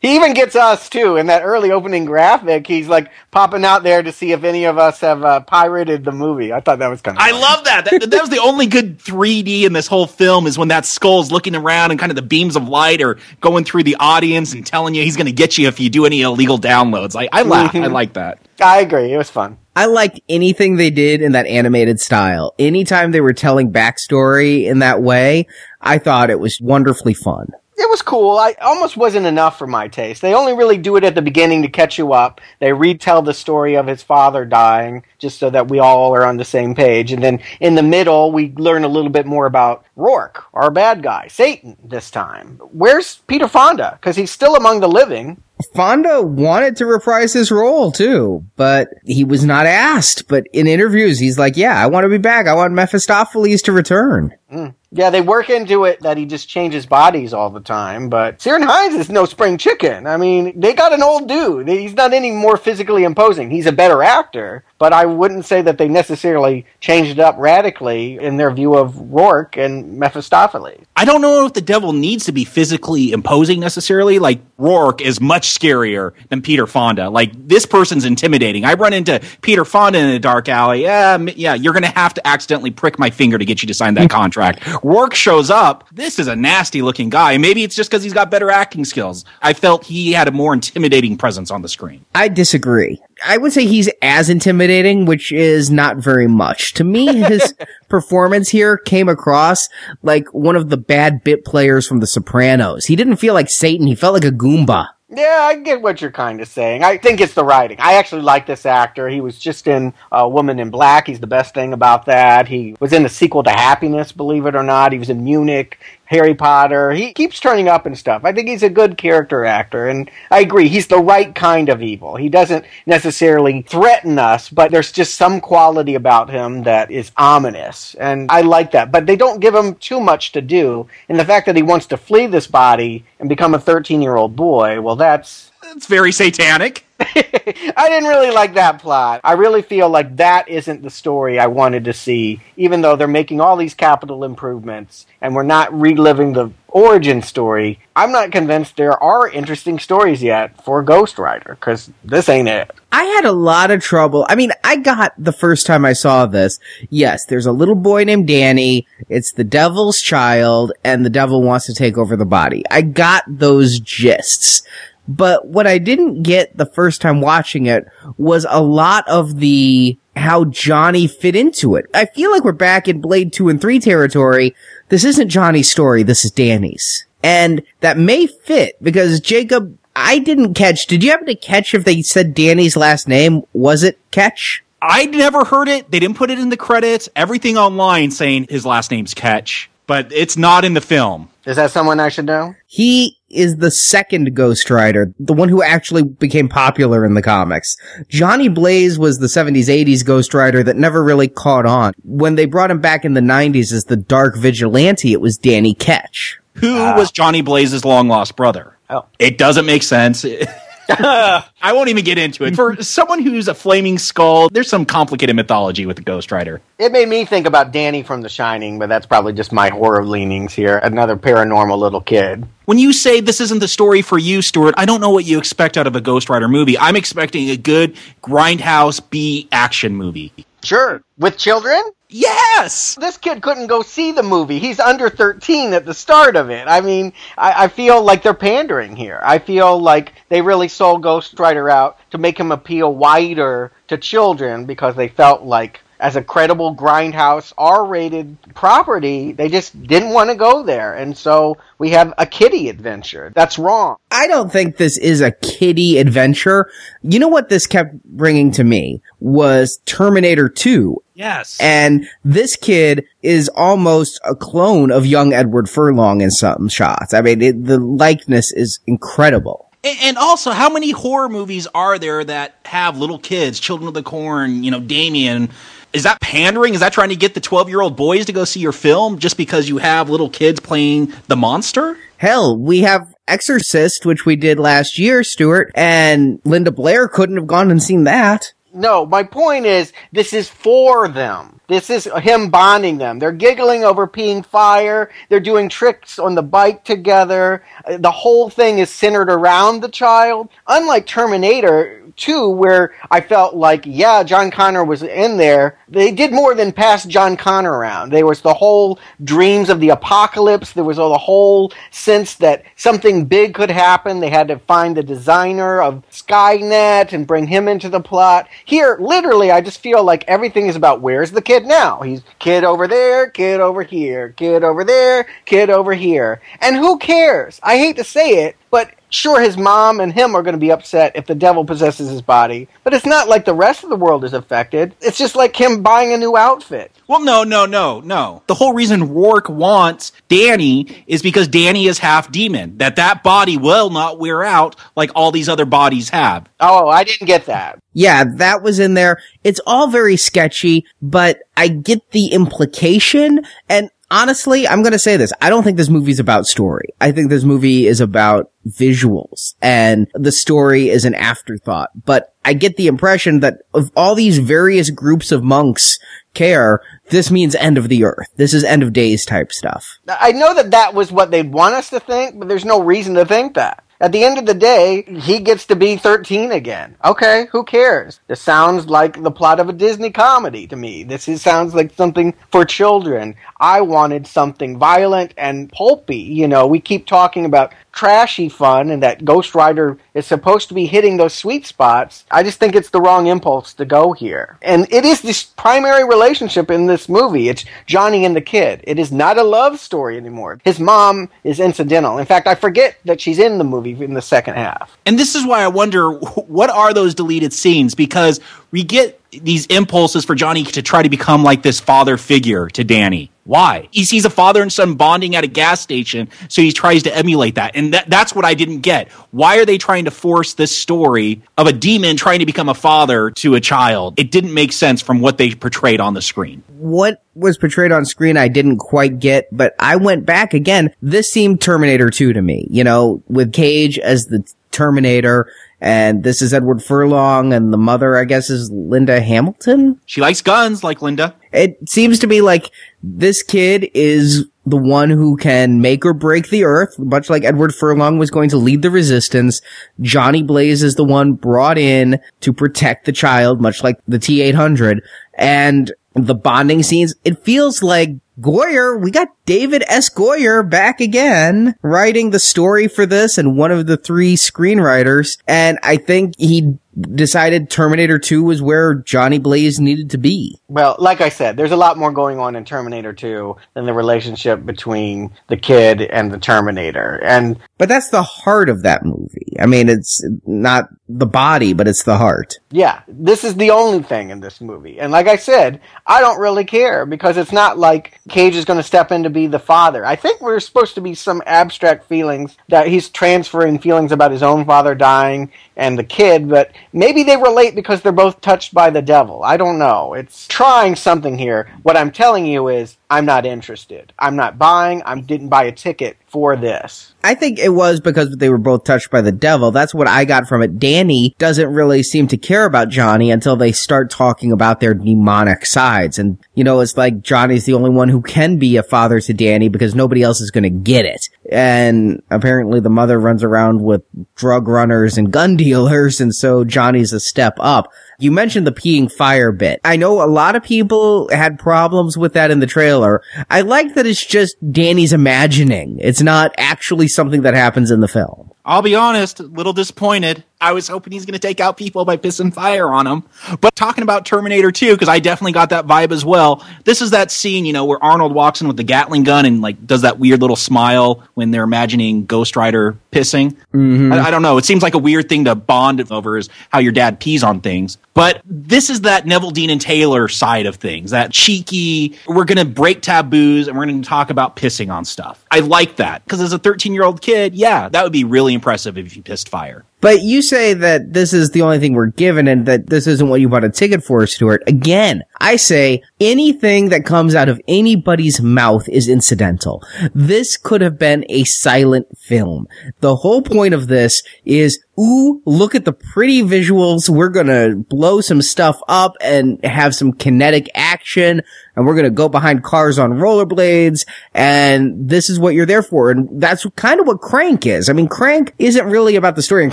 He even gets us too in that early opening graphic. He's like popping out there to see if any of us have uh, pirated the movie. I thought that was kind of. I love that. that. That was the only good 3D in this whole film is when that skull's looking around and kind of the beams of light are going through the audience and telling you he's going to get you if you do any illegal downloads. I, I laugh. I like that. I agree. It was fun. I liked anything they did in that animated style. Anytime they were telling backstory in that way, I thought it was wonderfully fun. It was cool. I almost wasn't enough for my taste. They only really do it at the beginning to catch you up. They retell the story of his father dying just so that we all are on the same page. And then in the middle, we learn a little bit more about Roarke, our bad guy, Satan this time. Where's Peter Fonda? Because he's still among the living. Fonda wanted to reprise his role too, but he was not asked. But in interviews, he's like, yeah, I want to be back. I want Mephistopheles to return. Mm. Yeah, they work into it that he just changes bodies all the time, but Ciarán Hinds is no spring chicken. I mean, they got an old dude. He's not any more physically imposing. He's a better actor, but I wouldn't say that they necessarily changed it up radically in their view of Roarke and Mephistopheles. I don't know if the devil needs to be physically imposing necessarily. Like Roarke is much scarier than Peter Fonda. Like this person's intimidating. I run into Peter Fonda in a dark alley. Yeah, yeah, you're gonna have to accidentally prick my finger to get you to sign that contract. Roarke shows up. This is a nasty looking guy. Maybe it's just because he's got better acting skills. I felt he had a more intimidating presence on the screen. I disagree. I would say he's as intimidating, which is not very much. To me, his performance here came across like one of the bad bit players from The Sopranos. He didn't feel like Satan. He felt like a Goomba. Yeah, I get what you're kind of saying. I think it's the writing. I actually like this actor. He was just in uh, Woman in Black. He's the best thing about that. He was in the sequel to Happiness, believe it or not. He was in Munich, Harry Potter. He keeps turning up and stuff. I think he's a good character actor, and I agree. He's the right kind of evil. He doesn't necessarily threaten us, but there's just some quality about him that is ominous, and I like that. But they don't give him too much to do, and the fact that he wants to flee this body and become a 13 year old boy, well, that's It's very satanic. I didn't really like that plot. I really feel like that isn't the story I wanted to see, even though they're making all these capital improvements and we're not reliving the origin story. I'm not convinced there are interesting stories yet for Ghost Rider because this ain't it. I had a lot of trouble. I mean, I got the first time I saw this. Yes, there's a little boy named Danny. It's the devil's child and the devil wants to take over the body. I got those gists. But what I didn't get the first time watching it was a lot of the how Johnny fit into it. I feel like we're back in Blade 2 and 3 territory. This isn't Johnny's story, this is Danny's. And that may fit because Jacob, I didn't catch. Did you happen to catch if they said Danny's last name? Was it Ketch? I never heard it. They didn't put it in the credits. Everything online saying his last name's Ketch, but it's not in the film. Is that someone I should know? He is the second Ghost Rider, the one who actually became popular in the comics. Johnny Blaze was the 70s, 80s Ghost Rider that never really caught on. When they brought him back in the 90s as the Dark Vigilante, it was Danny Ketch. Who ah. was Johnny Blaze's long lost brother? Oh. It doesn't make sense. I won't even get into it. For someone who's a flaming skull, there's some complicated mythology with the Ghost Rider. It made me think about Danny from The Shining, but that's probably just my horror leanings here. Another paranormal little kid. When you say this isn't the story for you, Stuart, I don't know what you expect out of a Ghost Rider movie. I'm expecting a good grindhouse B action movie. Sure. With children? Yes! This kid couldn't go see the movie. He's under 13 at the start of it. I mean, I, I feel like they're pandering here. I feel like they really sold Ghost Rider out to make him appeal wider to children because they felt like as a credible grindhouse R-rated property, they just didn't want to go there. And so we have a kitty adventure. That's wrong. I don't think this is a kitty adventure. You know what this kept bringing to me was Terminator 2. Yes. And this kid is almost a clone of young Edward Furlong in some shots. I mean, it, the likeness is incredible. And, and also, how many horror movies are there that have little kids, Children of the Corn, you know, Damien? Is that pandering? Is that trying to get the 12 year old boys to go see your film just because you have little kids playing the monster? Hell, we have Exorcist, which we did last year, Stuart, and Linda Blair couldn't have gone and seen that. No, my point is, this is for them. This is him bonding them. They're giggling over peeing fire. They're doing tricks on the bike together. Uh, The whole thing is centered around the child. Unlike Terminator 2, where I felt like, yeah, John Connor was in there. They did more than pass John Connor around. There was the whole dreams of the apocalypse. There was all the whole sense that something big could happen. They had to find the designer of Skynet and bring him into the plot. Here, literally, I just feel like everything is about where's the kid now? He's kid over there, kid over here, kid over there, kid over here. And who cares? I hate to say it, but sure, his mom and him are going to be upset if the devil possesses his body. But it's not like the rest of the world is affected. It's just like him buying a new outfit. Well, no, no, no, no. The whole reason Roarke wants Danny is because Danny is half demon. That that body will not wear out like all these other bodies have. Oh, I didn't get that. Yeah, that was in there. It's all very sketchy, but I get the implication. And honestly, I'm going to say this. I don't think this movie's about story. I think this movie is about visuals and the story is an afterthought. But I get the impression that of all these various groups of monks care, this means end of the earth. This is end of days type stuff. I know that that was what they'd want us to think, but there's no reason to think that. At the end of the day, he gets to be 13 again. Okay, who cares? This sounds like the plot of a Disney comedy to me. This is, sounds like something for children. I wanted something violent and pulpy. You know, we keep talking about trashy fun and that Ghost Rider is supposed to be hitting those sweet spots. I just think it's the wrong impulse to go here. And it is this primary relationship in this movie. It's Johnny and the kid. It is not a love story anymore. His mom is incidental. In fact, I forget that she's in the movie in the second half. And this is why I wonder what are those deleted scenes because we get these impulses for Johnny to try to become like this father figure to Danny. Why? He sees a father and son bonding at a gas station, so he tries to emulate that. And that, that's what I didn't get. Why are they trying to force this story of a demon trying to become a father to a child? It didn't make sense from what they portrayed on the screen. What was portrayed on screen I didn't quite get, but I went back again. This seemed Terminator 2 to me, you know, with Cage as the Terminator And this is Edward Furlong, and the mother, I guess, is Linda Hamilton. She likes guns, like Linda. It seems to be like this kid is the one who can make or break the earth, much like Edward Furlong was going to lead the resistance. Johnny Blaze is the one brought in to protect the child, much like the T-800. And the bonding scenes, it feels like Goyer, we got David S. Goyer back again, writing the story for this and one of the three screenwriters. And I think he decided Terminator 2 was where Johnny Blaze needed to be. Well, like I said, there's a lot more going on in Terminator 2 than the relationship between the kid and the Terminator. And But that's the heart of that movie. I mean, it's not the body, but it's the heart. Yeah, this is the only thing in this movie. And like I said, I don't really care because it's not like Cage is going to step in to be the father. I think we're supposed to be some abstract feelings that he's transferring feelings about his own father dying and the kid, but maybe they relate because they're both touched by the devil. I don't know. It's trying something here. What I'm telling you is I'm not interested. I'm not buying. I didn't buy a ticket for this. I think it was because they were both touched by the devil. That's what I got from it. Danny doesn't really seem to care about Johnny until they start talking about their demonic sides. And, you know, it's like Johnny's the only one who can be a father to Danny because nobody else is going to get it. And apparently the mother runs around with drug runners and gun dealers. And so Johnny's a step up. You mentioned the peeing fire bit. I know a lot of people had problems with that in the trailer. I like that it's just Danny's imagining. It's not actually something that happens in the film. I'll be honest, a little disappointed. I was hoping he's going to take out people by pissing fire on them. But talking about Terminator 2, because I definitely got that vibe as well. This is that scene, you know, where Arnold walks in with the Gatling gun and like does that weird little smile when they're imagining Ghost Rider pissing. Mm-hmm. I, I don't know. It seems like a weird thing to bond over is how your dad pees on things. But this is that Neveldine and Taylor side of things, that cheeky, we're going to break taboos and we're going to talk about pissing on stuff. I like that because as a 13 year old kid, yeah, that would be really impressive if you pissed fire. But you say that this is the only thing we're given and that this isn't what you bought a ticket for, Stuart. Again, I say anything that comes out of anybody's mouth is incidental. This could have been a silent film. The whole point of this is, ooh, look at the pretty visuals. We're gonna blow some stuff up and have some kinetic action and we're gonna go behind cars on rollerblades and this is what you're there for. And that's kind of what Crank is. I mean, Crank isn't really about the story and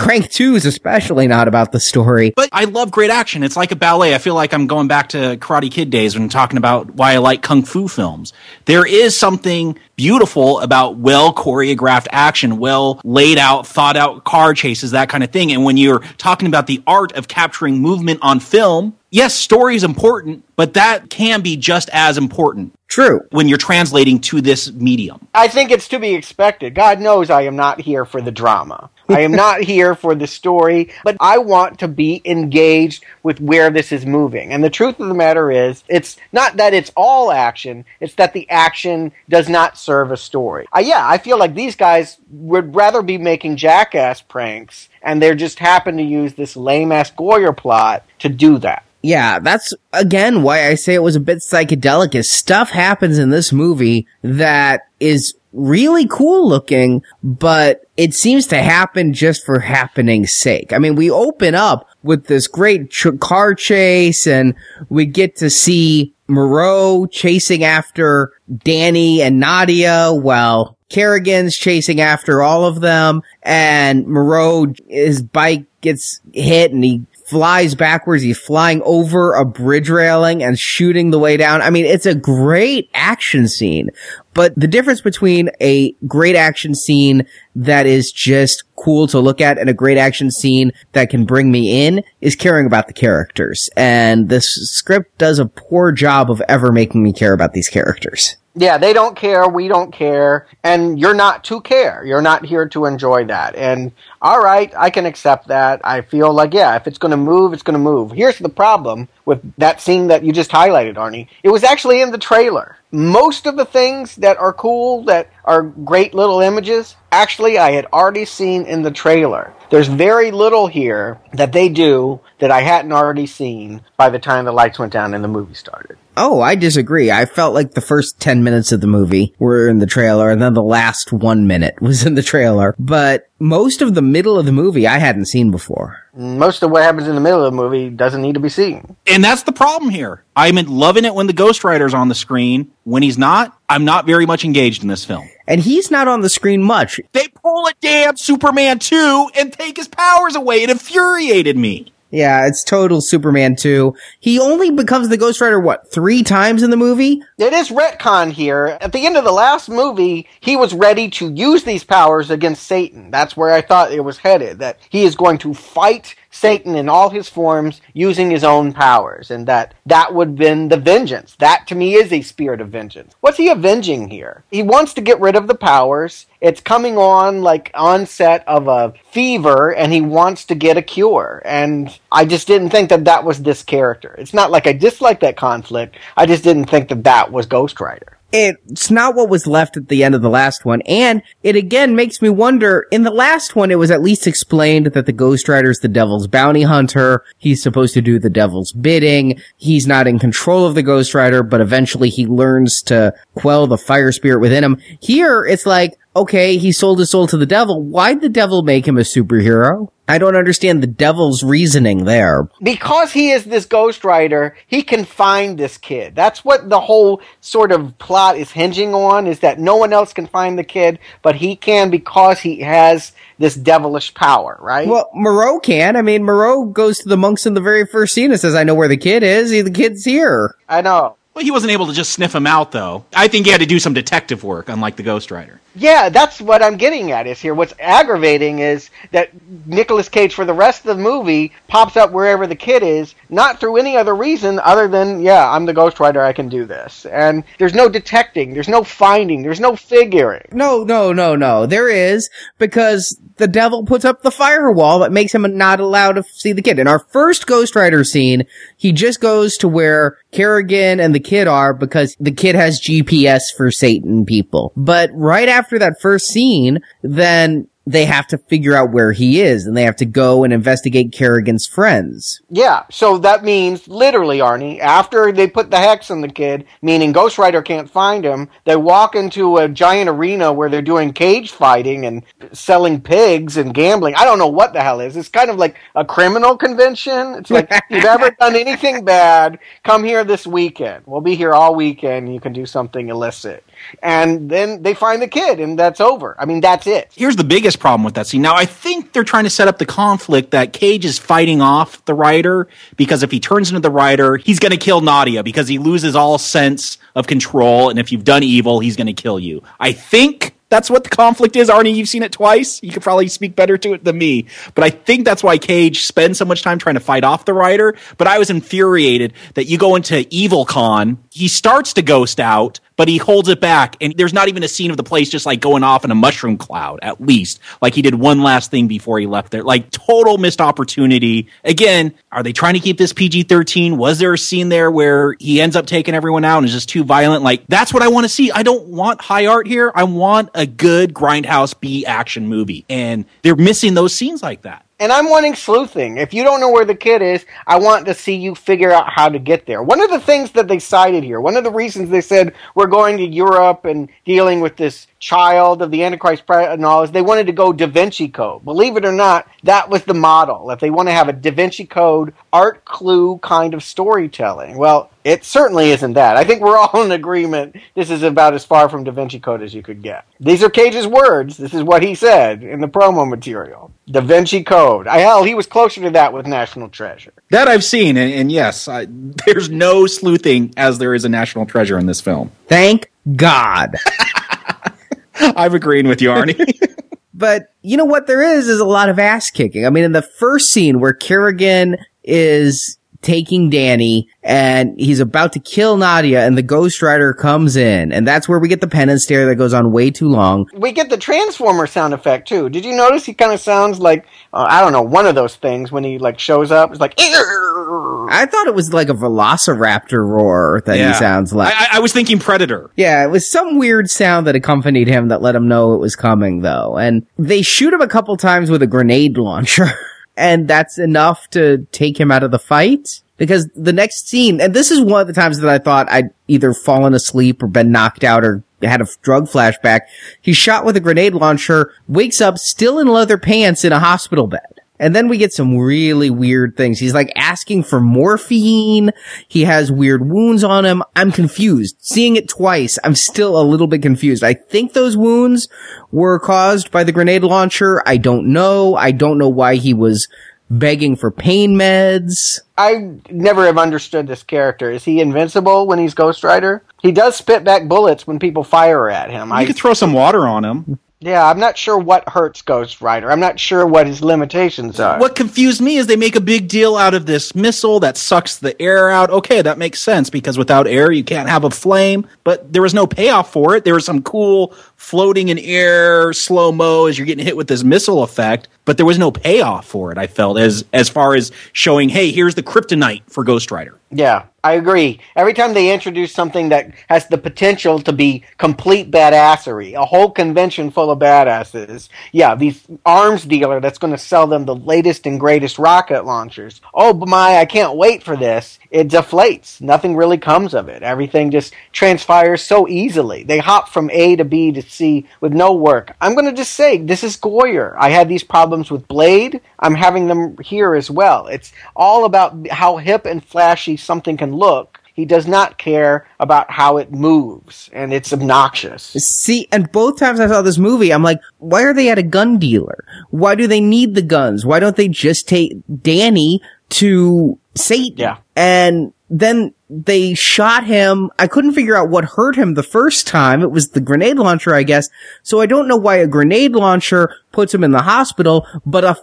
Crank 2 is especially not about the story. But I love great action. It's like a ballet. I feel like I'm going back to Karate Kid days when I'm talking about why I like Kung Fu films. There is something beautiful about well choreographed action, well laid out, thought out car chases, that kind of thing. And when you're talking about the art of capturing movement on film, yes, story is important, but that can be just as important. True. When you're translating to this medium. I think it's to be expected. God knows I am not here for the drama. I am not here for the story, but I want to be engaged with where this is moving. And the truth of the matter is, it's not that it's all action, it's that the action does not serve a story. Uh, yeah, I feel like these guys would rather be making jackass pranks, and they just happen to use this lame ass Goyer plot to do that. Yeah, that's again why I say it was a bit psychedelic is stuff happens in this movie that is really cool looking, but it seems to happen just for happening's sake. I mean, we open up with this great ch- car chase and we get to see Moreau chasing after Danny and Nadia while Carrigan's chasing after all of them and Moreau, his bike gets hit and he flies backwards. He's flying over a bridge railing and shooting the way down. I mean, it's a great action scene, but the difference between a great action scene that is just cool to look at and a great action scene that can bring me in is caring about the characters. And this script does a poor job of ever making me care about these characters. Yeah, they don't care, we don't care, and you're not to care. You're not here to enjoy that. And all right, I can accept that. I feel like, yeah, if it's going to move, it's going to move. Here's the problem with that scene that you just highlighted, Arnie. It was actually in the trailer. Most of the things that are cool, that are great little images, actually I had already seen in the trailer. There's very little here that they do that I hadn't already seen by the time the lights went down and the movie started. Oh, I disagree. I felt like the first 10 minutes of the movie were in the trailer and then the last one minute was in the trailer. But most of the middle of the movie I hadn't seen before. Most of what happens in the middle of the movie doesn't need to be seen. And that's the problem here. I'm loving it when the Ghost Rider's on the screen. When he's not, I'm not very much engaged in this film. And he's not on the screen much. They pull a damn Superman 2 and take his powers away. It infuriated me. Yeah, it's total Superman 2. He only becomes the Ghost Rider, what, three times in the movie? It is retcon here. At the end of the last movie, he was ready to use these powers against Satan. That's where I thought it was headed, that he is going to fight Satan in all his forms using his own powers, and that that would have been the vengeance. That to me is a spirit of vengeance. What's he avenging here? He wants to get rid of the powers. It's coming on like onset of a fever, and he wants to get a cure. And I just didn't think that that was this character. It's not like I dislike that conflict. I just didn't think that that was Ghost Rider it's not what was left at the end of the last one. And it again makes me wonder, in the last one, it was at least explained that the Ghost Rider is the devil's bounty hunter. He's supposed to do the devil's bidding. He's not in control of the Ghost Rider, but eventually he learns to quell the fire spirit within him. Here, it's like, okay, he sold his soul to the devil. Why'd the devil make him a superhero? I don't understand the devil's reasoning there. Because he is this Ghost Rider, he can find this kid. That's what the whole sort of plot is hinging on, is that no one else can find the kid, but he can because he has this devilish power, right? Well, Moreau can. I mean, Moreau goes to the monks in the very first scene and says, I know where the kid is. The kid's here. I know. Well, he wasn't able to just sniff him out, though. I think he had to do some detective work, unlike the Ghost Rider. Yeah, that's what I'm getting at is here. What's aggravating is that Nicolas Cage, for the rest of the movie, pops up wherever the kid is, not through any other reason other than, yeah, I'm the Ghost Rider, I can do this. And there's no detecting, there's no finding, there's no figuring. No, no, no, no. There is, because the devil puts up the firewall that makes him not allowed to see the kid. In our first Ghost Rider scene, he just goes to where Carrigan and the kid are because the kid has GPS for Satan people. But right after that first scene, then they have to figure out where he is and they have to go and investigate Carrigan's friends. Yeah, so that means literally, Arnie, after they put the hex on the kid, meaning Ghost Rider can't find him, they walk into a giant arena where they're doing cage fighting and selling pigs and gambling. I don't know what the hell is. It's kind of like a criminal convention. It's like, if you've ever done anything bad, come here this weekend. We'll be here all weekend. You can do something illicit and then they find the kid and that's over. I mean, that's it. Here's the biggest problem with that scene. Now, I think they're trying to set up the conflict that Cage is fighting off the Rider because if he turns into the Rider, he's going to kill Nadia because he loses all sense of control. And if you've done evil, he's going to kill you. I think that's what the conflict is. Arnie, you've seen it twice. You could probably speak better to it than me. But I think that's why Cage spends so much time trying to fight off the Rider. But I was infuriated that you go into Evil Con, he starts to ghost out, but he holds it back. And there's not even a scene of the place just like going off in a mushroom cloud, at least. Like he did one last thing before he left there. Like total missed opportunity. Again, are they trying to keep this PG 13? Was there a scene there where he ends up taking everyone out and is just too violent? Like that's what I want to see. I don't want high art here. I want a good grindhouse B action movie. And they're missing those scenes like that. And I'm wanting sleuthing. If you don't know where the kid is, I want to see you figure out how to get there. One of the things that they cited here, one of the reasons they said we're going to Europe and dealing with this child of the Antichrist and all is they wanted to go Da Vinci Code. Believe it or not, that was the model. If they want to have a Da Vinci Code art clue kind of storytelling. Well, it certainly isn't that. I think we're all in agreement this is about as far from Da Vinci Code as you could get. These are Cage's words. This is what he said in the promo material. Da Vinci Code. I, hell, he was closer to that with National Treasure. That I've seen, and, and yes, I, there's no sleuthing as there is a National Treasure in this film. Thank God. I'm agreeing with you, Arnie. but you know what there is is a lot of ass kicking. I mean, in the first scene where Carrigan is taking Danny and he's about to kill Nadia and the Ghost Rider comes in and that's where we get the penance stare that goes on way too long. We get the Transformer sound effect too. Did you notice he kind of sounds like, uh, I don't know, one of those things when he like shows up? It's like, I thought it was like a velociraptor roar that Yeah. he sounds like. I, I- I was thinking Predator. Yeah, it was some weird sound that accompanied him that let him know it was coming though. And they shoot him a couple times with a grenade launcher. and that's enough to take him out of the fight. Because the next scene, and this is one of the times that I thought I'd either fallen asleep or been knocked out or had a drug flashback. He's shot with a grenade launcher, wakes up still in leather pants in a hospital bed. And then we get some really weird things. He's like asking for morphine. He has weird wounds on him. I'm confused. Seeing it twice, I'm still a little bit confused. I think those wounds were caused by the grenade launcher. I don't know. I don't know why he was begging for pain meds. I never have understood this character. Is he invincible when he's Ghost Rider? He does spit back bullets when people fire at him. You I, could throw some water on him. Yeah, I'm not sure what hurts Ghost Rider. I'm not sure what his limitations are. What confused me is they make a big deal out of this missile that sucks the air out. Okay, that makes sense because without air you can't have a flame, but there was no payoff for it. There was some cool floating in air slow mo as you're getting hit with this missile effect, but there was no payoff for it. I felt as as far as showing, hey, here's the kryptonite for Ghost Rider. Yeah, I agree. Every time they introduce something that has the potential to be complete badassery, a whole convention full of badasses, yeah, these arms dealer that's going to sell them the latest and greatest rocket launchers. Oh my, I can't wait for this. It deflates. Nothing really comes of it. Everything just transpires so easily. They hop from A to B to C with no work. I'm going to just say this is Goyer. I had these problems with Blade. I'm having them here as well. It's all about how hip and flashy something can look. He does not care about how it moves, and it's obnoxious. See, and both times I saw this movie, I'm like, why are they at a gun dealer? Why do they need the guns? Why don't they just take Danny to Satan? Yeah. And then they shot him. I couldn't figure out what hurt him the first time. It was the grenade launcher, I guess. So I don't know why a grenade launcher puts him in the hospital, but a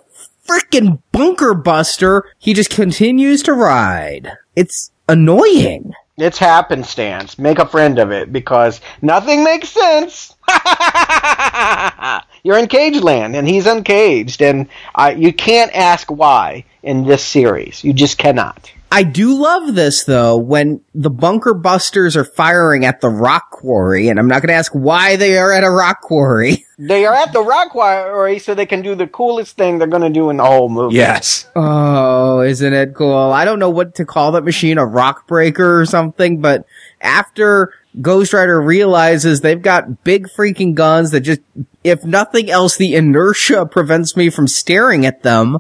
freaking bunker buster, he just continues to ride. It's annoying. It's happenstance. Make a friend of it because nothing makes sense. You're in cage land and he's uncaged, and you can't ask why in this series. You just cannot. I do love this though when the bunker busters are firing at the rock quarry, and I'm not going to ask why they are at a rock quarry. They are at the rock quarry so they can do the coolest thing they're going to do in the whole movie. Yes. Oh, isn't it cool? I don't know what to call that machine, a rock breaker or something, but after Ghost Rider realizes they've got big freaking guns that just, if nothing else, the inertia prevents me from staring at them,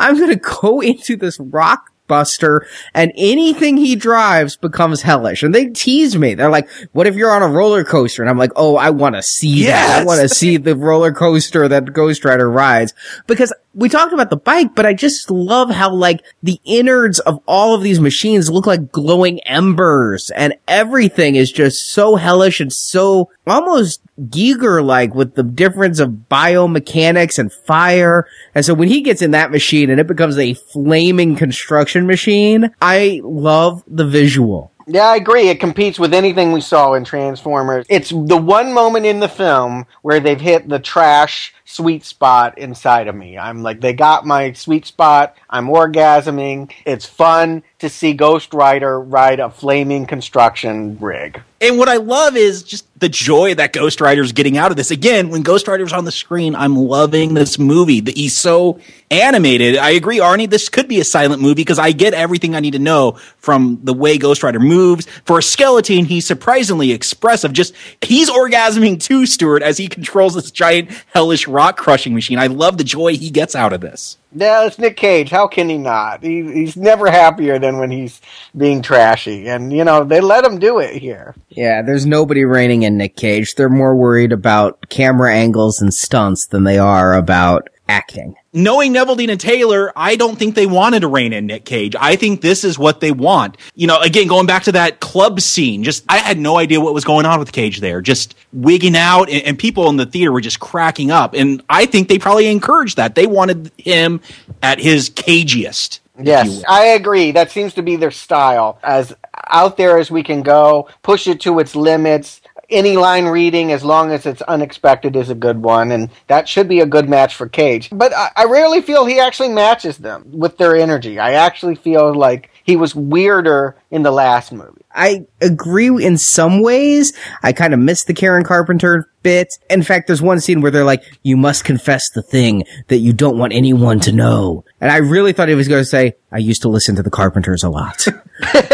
I'm gonna go into this rock buster and anything he drives becomes hellish. And they tease me. They're like, what if you're on a roller coaster? And I'm like, oh, I want to see that. I want to see the roller coaster that Ghost Rider rides because we talked about the bike, but I just love how like the innards of all of these machines look like glowing embers and everything is just so hellish and so almost Giger like with the difference of biomechanics and fire. And so when he gets in that machine and it becomes a flaming construction machine, I love the visual. Yeah, I agree. It competes with anything we saw in Transformers. It's the one moment in the film where they've hit the trash sweet spot inside of me. I'm like, they got my sweet spot. I'm orgasming. It's fun to see Ghost Rider ride a flaming construction rig. And what I love is just the joy that Ghost Rider's getting out of this. Again, when Ghost Rider's on the screen, I'm loving this movie. The- He's so animated. I agree, Arnie, this could be a silent movie because I get everything I need to know from the way Ghost Rider moves. For a skeleton, he's surprisingly expressive. Just, he's orgasming too, Stuart, as he controls this giant hellish rock crushing machine. I love the joy he gets out of this. Yeah, it's Nick Cage. How can he not? He, he's never happier than when he's being trashy. And, you know, they let him do it here. Yeah, there's nobody reining in Nick Cage. They're more worried about camera angles and stunts than they are about acting. knowing Neveldine and Taylor, I don't think they wanted to rein in Nick Cage. I think this is what they want. You know, again, going back to that club scene, just I had no idea what was going on with Cage there, just wigging out, and, and people in the theater were just cracking up. And I think they probably encouraged that. They wanted him at his cagiest. Yes. I agree. That seems to be their style. As out there as we can go, push it to its limits. Any line reading, as long as it's unexpected, is a good one, and that should be a good match for Cage. But I, I rarely feel he actually matches them with their energy. I actually feel like he was weirder in the last movie. I agree in some ways. I kind of miss the Karen Carpenter bit. In fact, there's one scene where they're like, you must confess the thing that you don't want anyone to know. And I really thought he was going to say, I used to listen to the Carpenters a lot.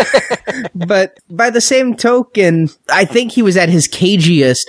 but by the same token, I think he was at his cagiest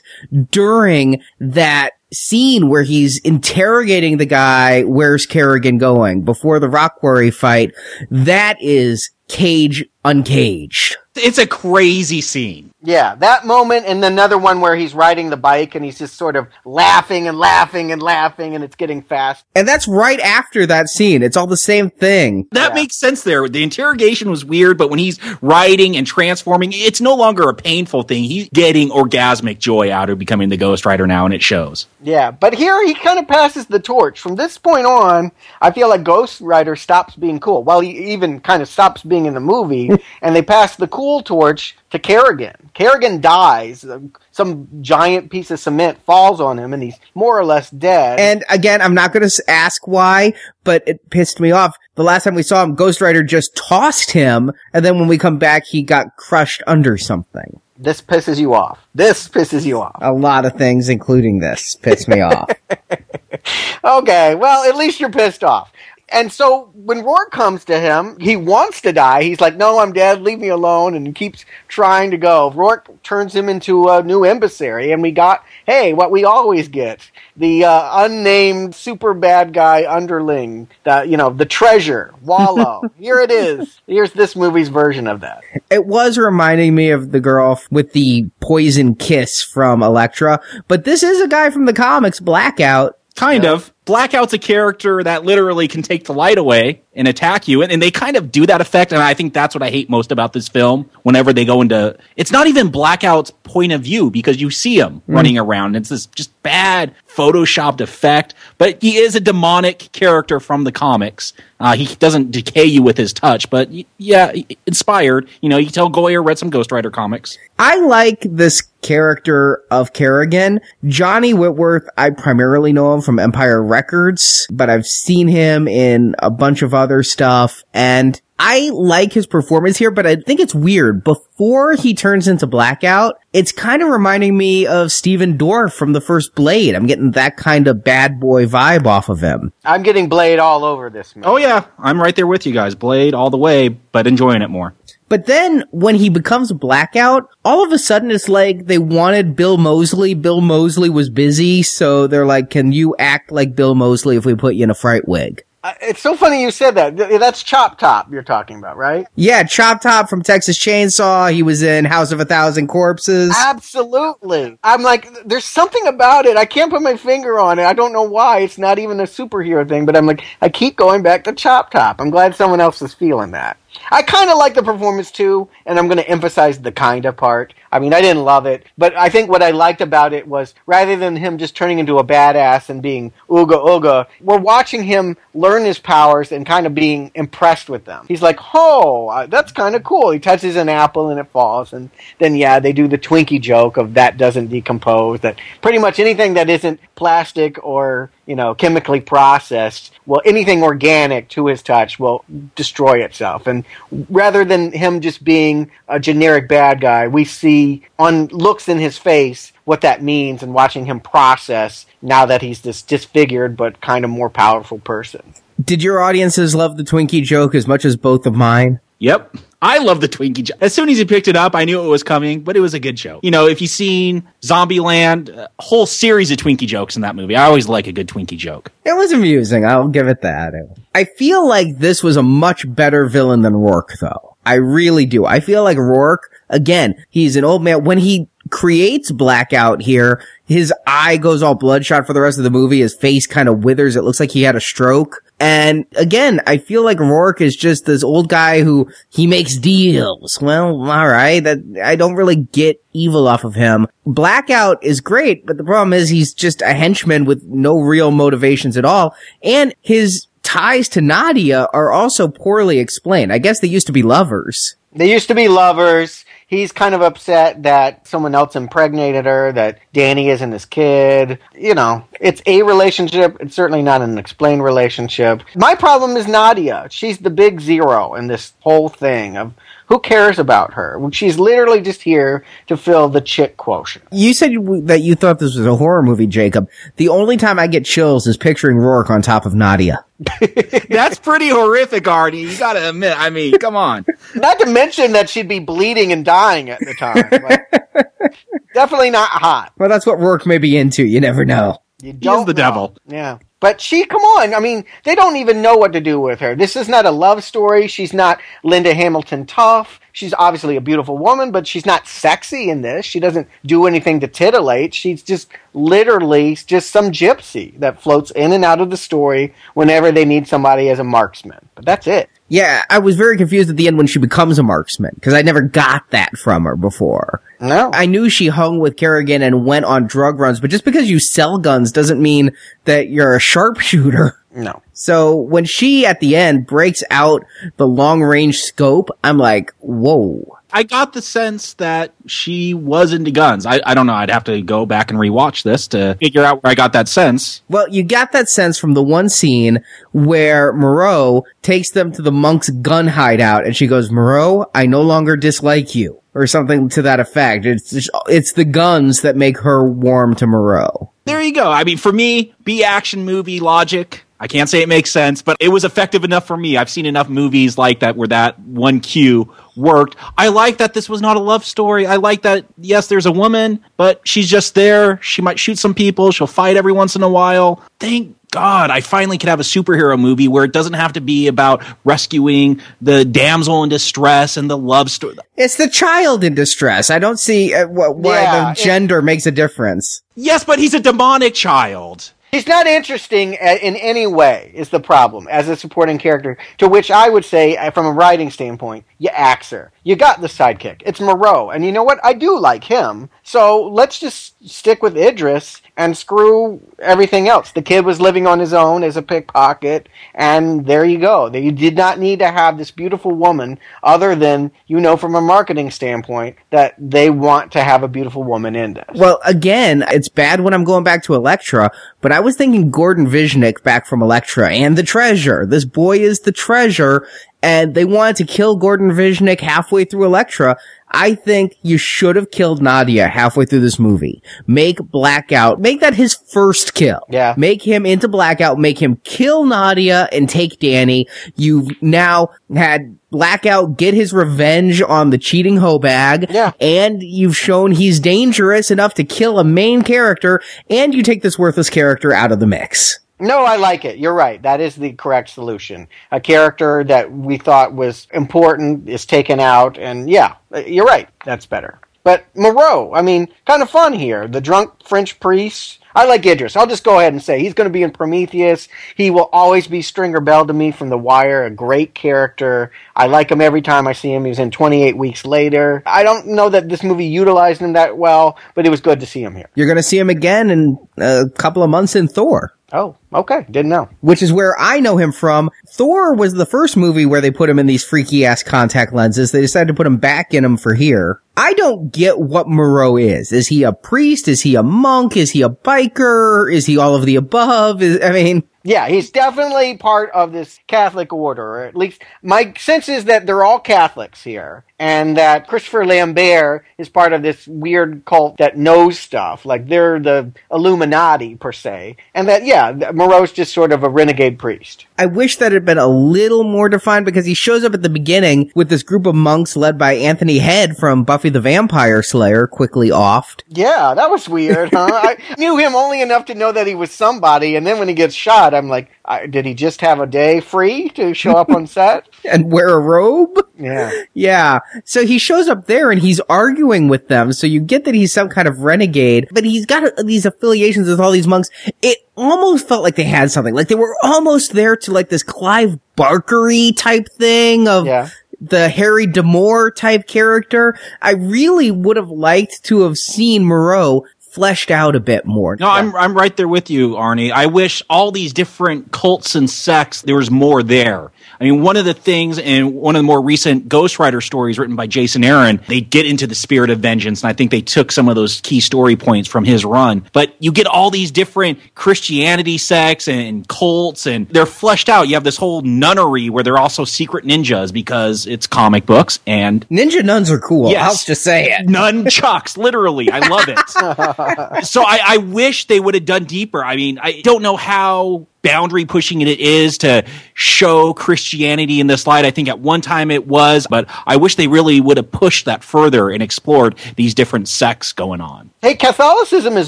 during that scene where he's interrogating the guy, where's Carrigan going before the rock quarry fight. That is cage uncaged. It's a crazy scene. Yeah, that moment and another one where he's riding the bike and he's just sort of laughing and laughing and laughing and it's getting fast. And that's right after that scene. It's all the same thing. That yeah. makes sense there. The interrogation was weird, but when he's riding and transforming, it's no longer a painful thing. He's getting orgasmic joy out of becoming the Ghost Rider now and it shows. Yeah, but here he kind of passes the torch. From this point on, I feel like Ghost Rider stops being cool. Well, he even kind of stops being in the movie and they pass the cool torch to Carrigan. Carrigan dies. Some giant piece of cement falls on him and he's more or less dead. And again, I'm not going to ask why, but it pissed me off. The last time we saw him, Ghost Rider just tossed him and then when we come back, he got crushed under something. This pisses you off. This pisses you off. A lot of things, including this, piss me off. okay, well, at least you're pissed off. And so when Roarke comes to him, he wants to die. He's like, "No, I'm dead. Leave me alone." And he keeps trying to go. Roarke turns him into a new emissary, and we got, hey, what we always get: the uh, unnamed super bad guy underling, the you know, the treasure, Wallow. Here it is. Here's this movie's version of that. It was reminding me of the girl with the poison kiss from Elektra, but this is a guy from the comics, Blackout. Kind of. Blackout's a character that literally can take the light away and attack you. And, and, they kind of do that effect. And I think that's what I hate most about this film. Whenever they go into, it's not even Blackout's point of view because you see him mm. running around. It's this just bad photoshopped effect. But he is a demonic character from the comics. Uh, he doesn't decay you with his touch, but yeah, inspired. You know, you tell Goyer read some Ghost Rider comics. I like this character of Carrigan. Johnny Whitworth, I primarily know him from Empire Records, but I've seen him in a bunch of other stuff and I like his performance here, but I think it's weird. Before he turns into Blackout, it's kind of reminding me of Stephen Dorff from the first Blade. I'm getting that kind of bad boy vibe off of him. I'm getting Blade all over this. Man. Oh yeah, I'm right there with you guys. Blade all the way, but enjoying it more. But then when he becomes blackout, all of a sudden it's like they wanted Bill Moseley. Bill Moseley was busy, so they're like, can you act like Bill Moseley if we put you in a fright wig? It's so funny you said that. That's Chop Top you're talking about, right? Yeah, Chop Top from Texas Chainsaw. He was in House of a Thousand Corpses. Absolutely. I'm like, there's something about it. I can't put my finger on it. I don't know why. It's not even a superhero thing, but I'm like, I keep going back to Chop Top. I'm glad someone else is feeling that. I kind of like the performance too, and I'm going to emphasize the kind of part. I mean, I didn't love it, but I think what I liked about it was rather than him just turning into a badass and being ooga ooga, we're watching him learn his powers and kind of being impressed with them. He's like, oh, that's kind of cool. He touches an apple and it falls, and then yeah, they do the Twinkie joke of that doesn't decompose. That pretty much anything that isn't plastic or you know chemically processed, well, anything organic to his touch will destroy itself. And rather than him just being a generic bad guy, we see on looks in his face what that means and watching him process now that he's this disfigured but kind of more powerful person. Did your audiences love the Twinkie joke as much as both of mine? Yep. I love the Twinkie joke. As soon as he picked it up, I knew it was coming, but it was a good show. You know, if you've seen Zombieland, a whole series of Twinkie jokes in that movie. I always like a good Twinkie joke. It was amusing. I'll give it that. I feel like this was a much better villain than Roarke, though. I really do. I feel like Roarke, again, he's an old man. When he creates blackout here, his eye goes all bloodshot for the rest of the movie. His face kind of withers. It looks like he had a stroke. And again, I feel like Roarke is just this old guy who he makes deals. Well, all right. That I don't really get evil off of him. Blackout is great, but the problem is he's just a henchman with no real motivations at all. And his ties to Nadia are also poorly explained. I guess they used to be lovers. They used to be lovers he's kind of upset that someone else impregnated her, that Danny isn't his kid. You know, it's a relationship. It's certainly not an explained relationship. My problem is Nadia. She's the big zero in this whole thing of who cares about her? She's literally just here to fill the chick quotient. You said that you thought this was a horror movie, Jacob. The only time I get chills is picturing Roarke on top of Nadia. That's pretty horrific, Artie. You gotta admit. I mean, come on. Not to mention that she'd be bleeding and dying at the time. Like, definitely not hot. Well, that's what Roarke may be into. You never know. You don't is the know. devil. Yeah. But she, come on. I mean, they don't even know what to do with her. This is not a love story. She's not Linda Hamilton tough. She's obviously a beautiful woman, but she's not sexy in this. She doesn't do anything to titillate. She's just literally just some gypsy that floats in and out of the story whenever they need somebody as a marksman. But that's it. Yeah, I was very confused at the end when she becomes a marksman because I never got that from her before. No. I knew she hung with Carrigan and went on drug runs, but just because you sell guns doesn't mean that you're a sharpshooter. No. So when she at the end breaks out the long range scope, I'm like, whoa. I got the sense that she was into guns. I, I don't know. I'd have to go back and rewatch this to figure out where I got that sense. Well, you got that sense from the one scene where Moreau takes them to the monk's gun hideout and she goes, Moreau, I no longer dislike you. Or something to that effect. It's just, it's the guns that make her warm to Moreau. There you go. I mean, for me, B action movie logic. I can't say it makes sense, but it was effective enough for me. I've seen enough movies like that where that one cue worked. I like that this was not a love story. I like that, yes, there's a woman, but she's just there. She might shoot some people. She'll fight every once in a while. Thank God I finally could have a superhero movie where it doesn't have to be about rescuing the damsel in distress and the love story. It's the child in distress. I don't see uh, wh- why Yeah, the gender makes a difference. Yes, but he's a demonic child. He's not interesting in any way, is the problem, as a supporting character. To which I would say, uh, from a writing standpoint, you axe her. You got the sidekick. It's Moreau. And you know what? I do like him. So let's just stick with Idris and screw everything else. The kid was living on his own as a pickpocket, and there you go. You did not need to have this beautiful woman, other than, you know, from a marketing standpoint, that they want to have a beautiful woman in this. Well, again, it's bad when I'm going back to Elektra, but I was thinking Goran Visnjic back from Elektra and the treasure. This boy is the treasure, and they wanted to kill Goran Visnjic halfway through Elektra. I think you should have killed Nadia halfway through this movie. Make Blackout, make that his first kill. Yeah. Make him into Blackout, make him kill Nadia and take Danny. You've now had Blackout get his revenge on the cheating hoe bag. Yeah. And you've shown he's dangerous enough to kill a main character, and you take this worthless character out of the mix. No, I like it. You're right. That is the correct solution. A character that we thought was important is taken out, and yeah, you're right. That's better. But Moreau, I mean, kind of fun here. The drunk French priest. I like Idris. I'll just go ahead and say he's going to be in Prometheus. He will always be Stringer Bell to me from The Wire, a great character. I like him every time I see him. He was in 28 Weeks Later. I don't know that this movie utilized him that well, but it was good to see him here. You're gonna see him again in a couple of months in Thor. Oh, okay. Didn't know. Which is where I know him from. Thor was the first movie where they put him in these freaky ass contact lenses. They decided to put him back in him for here. I don't get what Moreau is. Is he a priest? Is he a monk? Is he a biker? Is he all of the above? Is, I mean, Yeah, he's definitely part of this Catholic order. Or at least my sense is that they're all Catholics here, and that Christopher Lambert is part of this weird cult that knows stuff. Like they're the Illuminati per se, and that yeah, Moreau's just sort of a renegade priest. I wish that had been a little more defined because he shows up at the beginning with this group of monks led by Anthony Head from Buffy the Vampire Slayer, quickly offed. Yeah, that was weird, huh? I knew him only enough to know that he was somebody, and then when he gets shot, I'm like, I, did he just have a day free to show up on set? And wear a robe? Yeah. Yeah. So he shows up there and he's arguing with them. So you get that he's some kind of renegade, but he's got these affiliations with all these monks. It almost felt like they had something. Like they were almost there to like this Clive Barkery type thing of Yeah. the Harry D'Amour type character. I really would have liked to have seen Moreau fleshed out a bit more. No, I'm I'm right there with you, Arnie. I wish all these different cults and sects there was more there. I mean, one of the things in one of the more recent Ghost Rider stories written by Jason Aaron, they get into the spirit of vengeance. And I think they took some of those key story points from his run. But you get all these different Christianity sects and cults, and they're fleshed out. You have this whole nunnery where they're also secret ninjas because it's comic books and Ninja nuns are cool. Yes. I'll just say it. nunchucks, literally. I love it. so I, I wish they would have done deeper. I mean, I don't know how boundary pushing it is to show Christianity in this light. I think at one time it was, but I wish they really would have pushed that further and explored these different sects going on. Hey, Catholicism is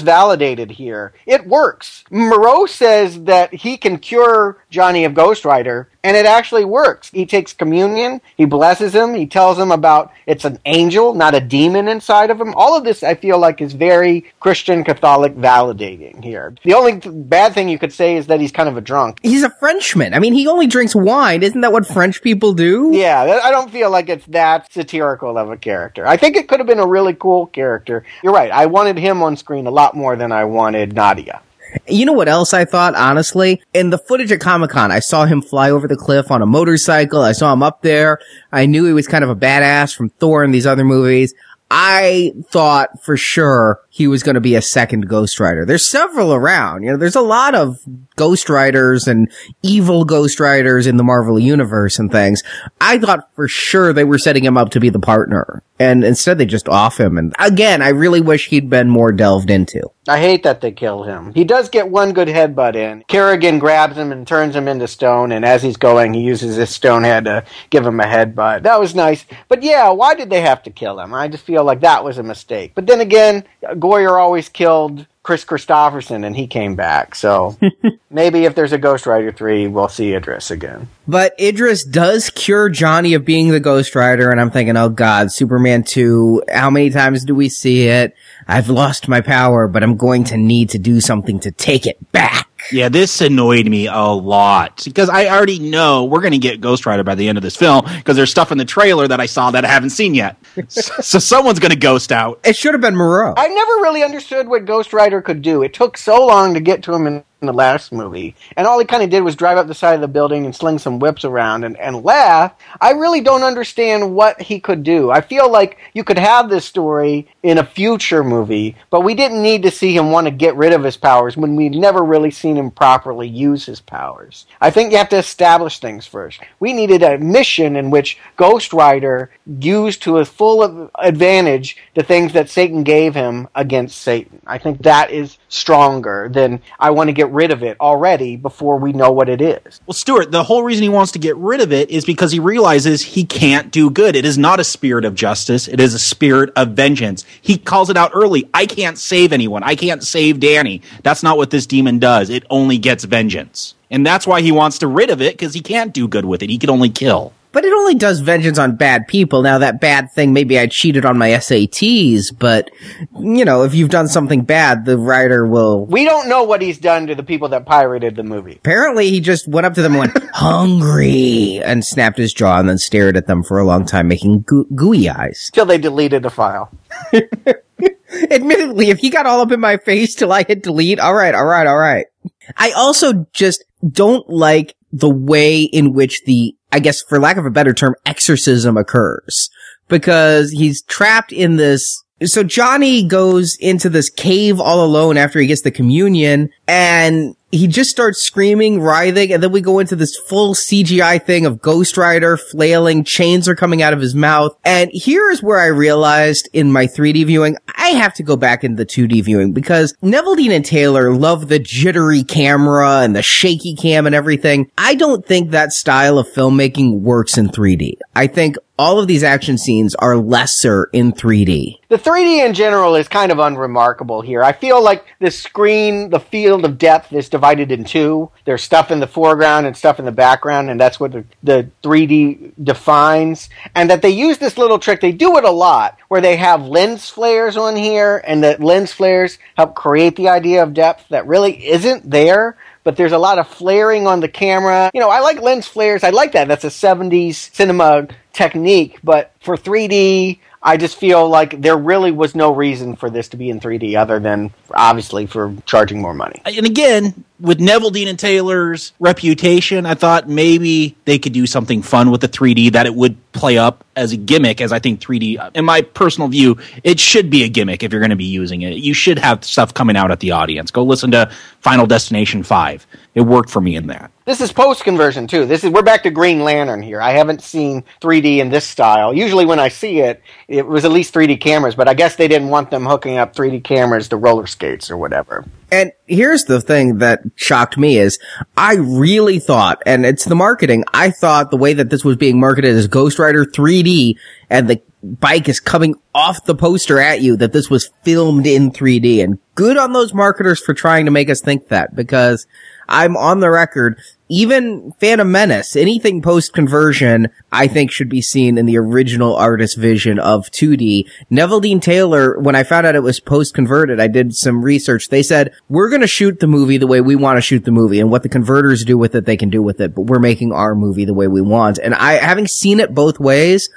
validated here. It works. Moreau says that he can cure Johnny of Ghost Rider, and it actually works. He takes communion, he blesses him, he tells him about it's an angel, not a demon inside of him. All of this, I feel like, is very Christian Catholic validating here. The only th- bad thing you could say is that he's kind of a drunk. He's a Frenchman. I mean, he only drinks wine. Isn't that what French people do? Yeah, I don't feel like it's that satirical of a character. I think it could have been a really cool character. You're right. I wanted him on screen a lot more than I wanted Nadia. You know what else I thought, honestly? In the footage at Comic Con, I saw him fly over the cliff on a motorcycle. I saw him up there. I knew he was kind of a badass from Thor and these other movies. I thought for sure he was going to be a second Ghost Rider. There's several around. You know, there's a lot of Ghost Riders and evil Ghost Riders in the Marvel universe and things. I thought for sure they were setting him up to be the partner. And instead they just off him. And again, I really wish he'd been more delved into. I hate that they kill him. He does get one good headbutt in. Carrigan grabs him and turns him into stone, and as he's going, he uses his stone head to give him a headbutt. That was nice. But yeah, why did they have to kill him? I just feel like that was a mistake. But then again, Goyer always killed Kris Kristofferson, and he came back. So maybe if there's a Ghost Rider 3, we'll see Idris again. But Idris does cure Johnny of being the Ghost Rider, and I'm thinking, oh god, Superman 2, how many times do we see it? I've lost my power, but I'm going to need to do something to take it back. Yeah, this annoyed me a lot because I already know we're going to get Ghost Rider by the end of this film because there's stuff in the trailer that I saw that I haven't seen yet. So, so someone's going to ghost out. It should have been Moreau. I never really understood what Ghost Rider could do. It took so long to get to him in, in the last movie. And all he kind of did was drive up the side of the building and sling some whips around and, and laugh. I really don't understand what he could do. I feel like you could have this story in a future movie, but we didn't need to see him want to get rid of his powers when we've never really seen him properly use his powers. I think you have to establish things first. We needed a mission in which Ghost Rider used to his full of- advantage the things that Satan gave him against Satan. I think that is stronger than I want to get rid of it already before we know what it is. Well, Stuart, the whole reason he wants to get rid of it is because he realizes he can't do good. It is not a spirit of justice. It is a spirit of vengeance. He calls it out early. I can't save anyone. I can't save Danny. That's not what this demon does. It only gets vengeance. And that's why he wants to rid of it because he can't do good with it. He can only kill. But it only does vengeance on bad people. Now that bad thing, maybe I cheated on my SATs, but you know, if you've done something bad, the rider will. We don't know what he's done to the people that pirated the movie. Apparently, he just went up to them and went, hungry, and snapped his jaw and then stared at them for a long time, making goo- gooey eyes. Till they deleted the file. Admittedly, if he got all up in my face till I hit delete, alright, alright, alright. I also just don't like the way in which the, I guess for lack of a better term, exorcism occurs. Because he's trapped in this, so Johnny goes into this cave all alone after he gets the communion and he just starts screaming, writhing, and then we go into this full CGI thing of Ghost Rider flailing, chains are coming out of his mouth. And here is where I realized in my 3D viewing, I have to go back into the 2D viewing because Neveldine and Taylor love the jittery camera and the shaky cam and everything. I don't think that style of filmmaking works in 3D. I think all of these action scenes are lesser in 3D. The 3D in general is kind of unremarkable here. I feel like the screen, the field of depth is divided in two. There's stuff in the foreground and stuff in the background, and that's what the, the 3D defines. And that they use this little trick, they do it a lot, where they have lens flares on here, and the lens flares help create the idea of depth that really isn't there but there's a lot of flaring on the camera. You know, I like lens flares. I like that. That's a 70s cinema technique, but for 3D, I just feel like there really was no reason for this to be in 3D other than obviously for charging more money. And again, with Neveldine and Taylor's reputation, I thought maybe they could do something fun with the 3D that it would play up as a gimmick. As I think 3D, in my personal view, it should be a gimmick if you're going to be using it. You should have stuff coming out at the audience. Go listen to Final Destination 5. It worked for me in that. This is post conversion too. This is we're back to Green Lantern here. I haven't seen 3D in this style. Usually when I see it, it was at least 3D cameras, but I guess they didn't want them hooking up 3D cameras to roller skates or whatever. And here's the thing that shocked me is I really thought, and it's the marketing, I thought the way that this was being marketed as Ghost Rider 3D and the bike is coming off the poster at you that this was filmed in 3D and good on those marketers for trying to make us think that because I'm on the record. Even Phantom Menace, anything post conversion, I think should be seen in the original artist vision of 2D. Neveldine Taylor, when I found out it was post converted, I did some research. They said, we're going to shoot the movie the way we want to shoot the movie and what the converters do with it, they can do with it, but we're making our movie the way we want. And I, having seen it both ways,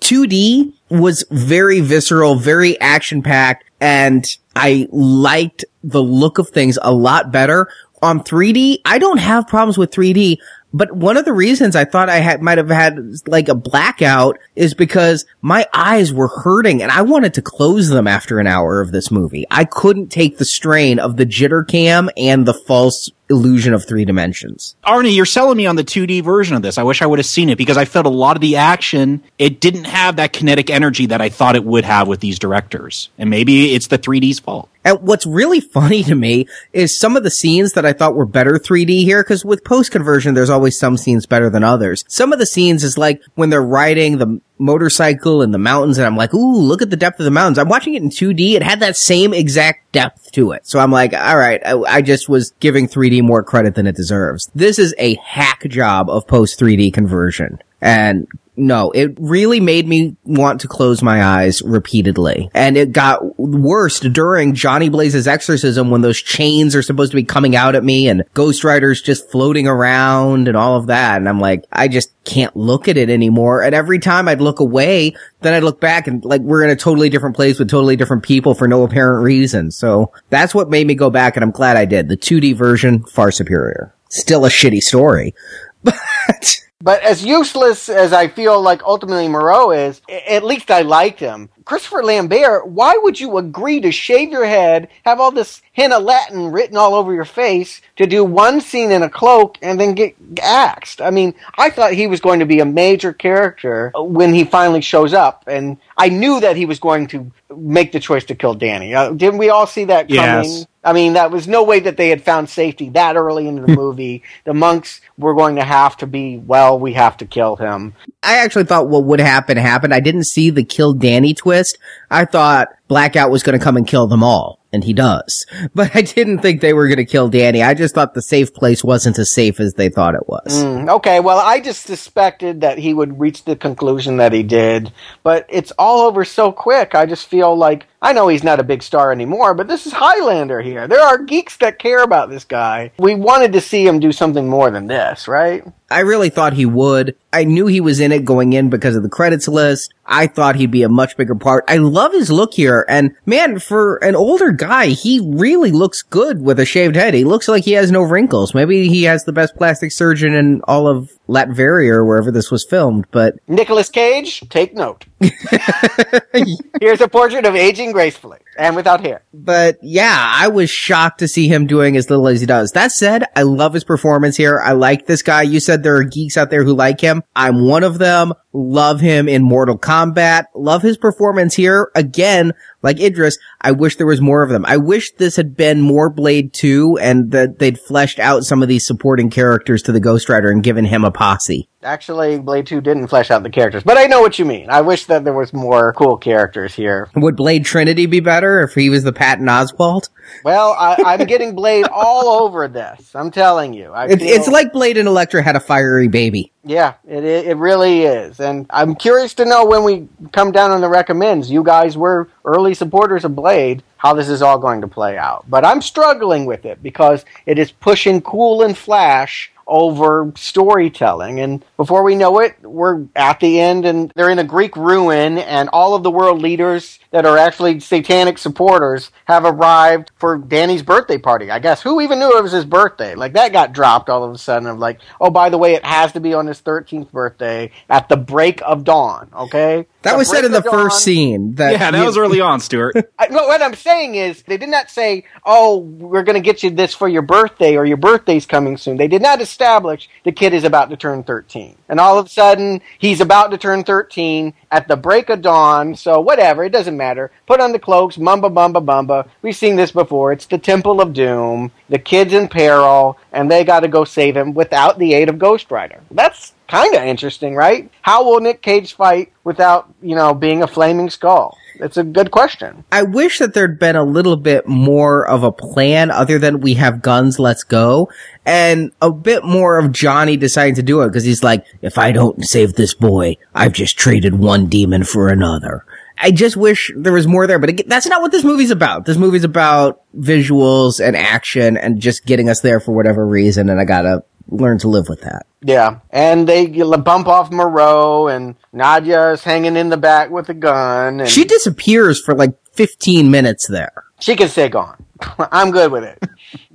2D was very visceral, very action packed, and I liked the look of things a lot better on 3D, I don't have problems with 3D, but one of the reasons I thought I had, might have had like a blackout is because my eyes were hurting and I wanted to close them after an hour of this movie. I couldn't take the strain of the jitter cam and the false illusion of three dimensions. Arnie, you're selling me on the 2D version of this. I wish I would have seen it because I felt a lot of the action, it didn't have that kinetic energy that I thought it would have with these directors. And maybe it's the 3D's fault. And what's really funny to me is some of the scenes that I thought were better 3D here, because with post conversion, there's always some scenes better than others. Some of the scenes is like when they're riding the motorcycle in the mountains and I'm like, ooh, look at the depth of the mountains. I'm watching it in 2D. It had that same exact depth to it. So I'm like, all right, I, I just was giving 3D more credit than it deserves. This is a hack job of post 3D conversion. And no, it really made me want to close my eyes repeatedly. And it got worse during Johnny Blaze's exorcism when those chains are supposed to be coming out at me and Ghost Rider's just floating around and all of that. And I'm like, I just can't look at it anymore. And every time I'd look away, then I'd look back and like we're in a totally different place with totally different people for no apparent reason. So that's what made me go back and I'm glad I did. The 2D version, far superior. Still a shitty story, but but as useless as I feel like ultimately Moreau is, at least I liked him. Christopher Lambert, why would you agree to shave your head, have all this henna Latin written all over your face, to do one scene in a cloak and then get axed? I mean, I thought he was going to be a major character when he finally shows up, and I knew that he was going to make the choice to kill Danny. Uh, didn't we all see that coming? Yes. I mean, that was no way that they had found safety that early into the movie. the monks were going to have to be, well, we have to kill him. I actually thought what would happen happened. I didn't see the kill Danny twist. I thought Blackout was going to come and kill them all. And he does. But I didn't think they were going to kill Danny. I just thought the safe place wasn't as safe as they thought it was. Mm, okay, well, I just suspected that he would reach the conclusion that he did, but it's all over so quick. I just feel like I know he's not a big star anymore, but this is Highlander here. There are geeks that care about this guy. We wanted to see him do something more than this, right? I really thought he would. I knew he was in it going in because of the credits list. I thought he'd be a much bigger part. I love his look here. And man, for an older guy, he really looks good with a shaved head. He looks like he has no wrinkles. Maybe he has the best plastic surgeon in all of Latveria or wherever this was filmed, but Nicolas Cage, take note. Here's a portrait of aging gracefully and without hair. But yeah, I was shocked to see him doing as little as he does. That said, I love his performance here. I like this guy. You said there are geeks out there who like him. I'm one of them. Love him in Mortal Kombat. Love his performance here. Again, like Idris, I wish there was more of them. I wish this had been more Blade 2 and that they'd fleshed out some of these supporting characters to the Ghost Rider and given him a posse. Actually, Blade 2 didn't flesh out the characters, but I know what you mean. I wish that there was more cool characters here. Would Blade Trinity be better if he was the Patton Oswalt? Well, I, I'm getting Blade all over this. I'm telling you. I It, feel- it's like Blade and Elektra had a fiery baby. Yeah, it, it it really is, and I'm curious to know when we come down on the recommends. You guys were early supporters of Blade. How this is all going to play out, but I'm struggling with it because it is pushing Cool and Flash over storytelling. And before we know it, we're at the end and they're in a Greek ruin and all of the world leaders that are actually satanic supporters have arrived for Danny's birthday party. I guess who even knew it was his birthday? Like that got dropped all of a sudden of like, oh, by the way, it has to be on his 13th birthday at the break of dawn. Okay. That The was said in the dawn- first scene. That yeah, that was early on, Stuart. I, no, what I'm saying is they did not say, "Oh, we're going to get you this for your birthday," or "Your birthday's coming soon." They did not establish the kid is about to turn 13, and all of a sudden he's about to turn 13 at the break of dawn. So whatever, it doesn't matter. Put on the cloaks, mumba bumba bumba. We've seen this before. It's the Temple of Doom. The kid's in peril, and they got to go save him without the aid of Ghost Rider. That's kind of interesting, right? How will Nick Cage fight without, you know, being a flaming skull? It's a good question. I wish that there'd been a little bit more of a plan other than we have guns, let's go, and a bit more of Johnny deciding to do it because he's like, if I don't save this boy, I've just traded one demon for another. I just wish there was more there, but that's not what this movie's about. This movie's about visuals and action and just getting us there for whatever reason, and I gotta learn to live with that. Yeah, and they bump off Moreau, and Nadia is hanging in the back with a gun, and She disappears for like 15 minutes there. she can stay gone. I'm good with it.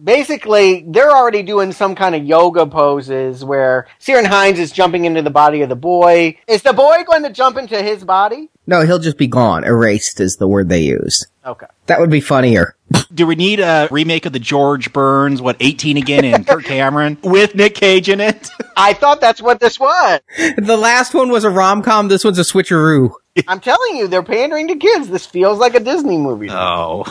Basically, they're already doing some kind of yoga poses where Ciarán Hinds is jumping into the body of the boy. Is the boy going to jump into his body? No, he'll just be gone. Erased is the word they use. Okay. That would be funnier. Do we need a remake of the George Burns, what, 18 again, and Kirk Cameron with Nick Cage in it? I thought that's what this was. The last one was a rom com. This one's a switcheroo. I'm telling you, they're pandering to kids. This feels like a Disney movie. Oh.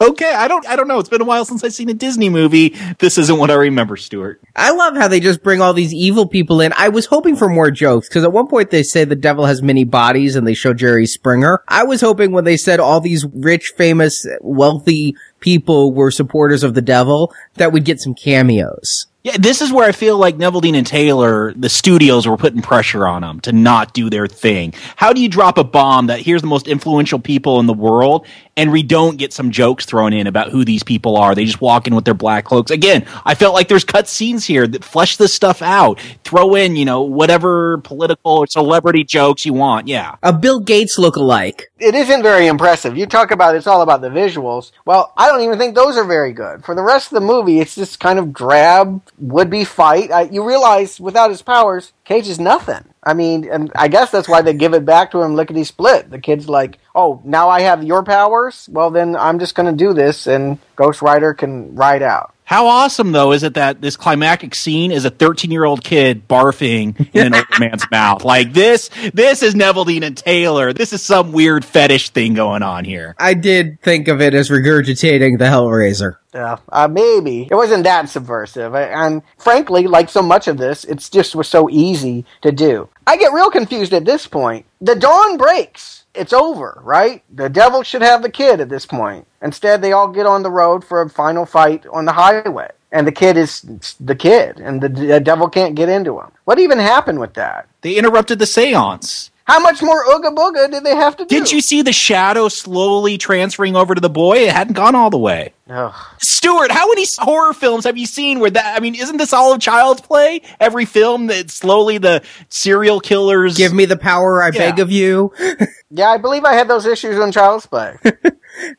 Okay, I don't I don't know. It's been a while since I've seen a Disney movie. This isn't what I remember, Stuart. I love how they just bring all these evil people in. I was hoping for more jokes because at one point they say the devil has many bodies and they show Jerry Springer. I was hoping when they said all these rich, famous, wealthy people were supporters of the devil that we'd get some cameos. Yeah, this is where I feel like Neveldine and Taylor, the studios were putting pressure on them to not do their thing. How do you drop a bomb that here's the most influential people in the world and we don't get some jokes thrown in about who these people are? They just walk in with their black cloaks. Again, I felt like there's cut scenes here that flesh this stuff out. Throw in, you know, whatever political or celebrity jokes you want. Yeah. A Bill Gates look-alike. it isn't very impressive. You talk about it's all about the visuals. Well, I don't even think those are very good. For the rest of the movie, it's this kind of drab would-be fight. I, you realize without his powers, Cage is nothing. I mean, and I guess that's why they give it back to him lickety split. The kid's like, "Oh, now I have your powers. Well, then I'm just going to do this, and Ghost Rider can ride out." How awesome though is it that this climactic scene is a 13 year old kid barfing in an older man's mouth? Like this, this is Neveldine and Taylor. This is some weird fetish thing going on here. I did think of it as regurgitating the Hellraiser. Yeah, uh, maybe it wasn't that subversive, and frankly, like so much of this, it's just was so easy to do. I get real confused at this point. The dawn breaks. It's over, right? The devil should have the kid at this point. Instead, they all get on the road for a final fight on the highway, and the kid is the kid, and the, the devil can't get into him. What even happened with that? They interrupted the seance. How much more ooga booga did they have to do? Didn't you see the shadow slowly transferring over to the boy? It hadn't gone all the way. Ugh. Stuart, how many horror films have you seen where that? I mean, isn't this all of child's play? Every film that slowly the serial killers Give me the power, I Yeah. beg of you. Yeah, I believe I had those issues on Child's Play.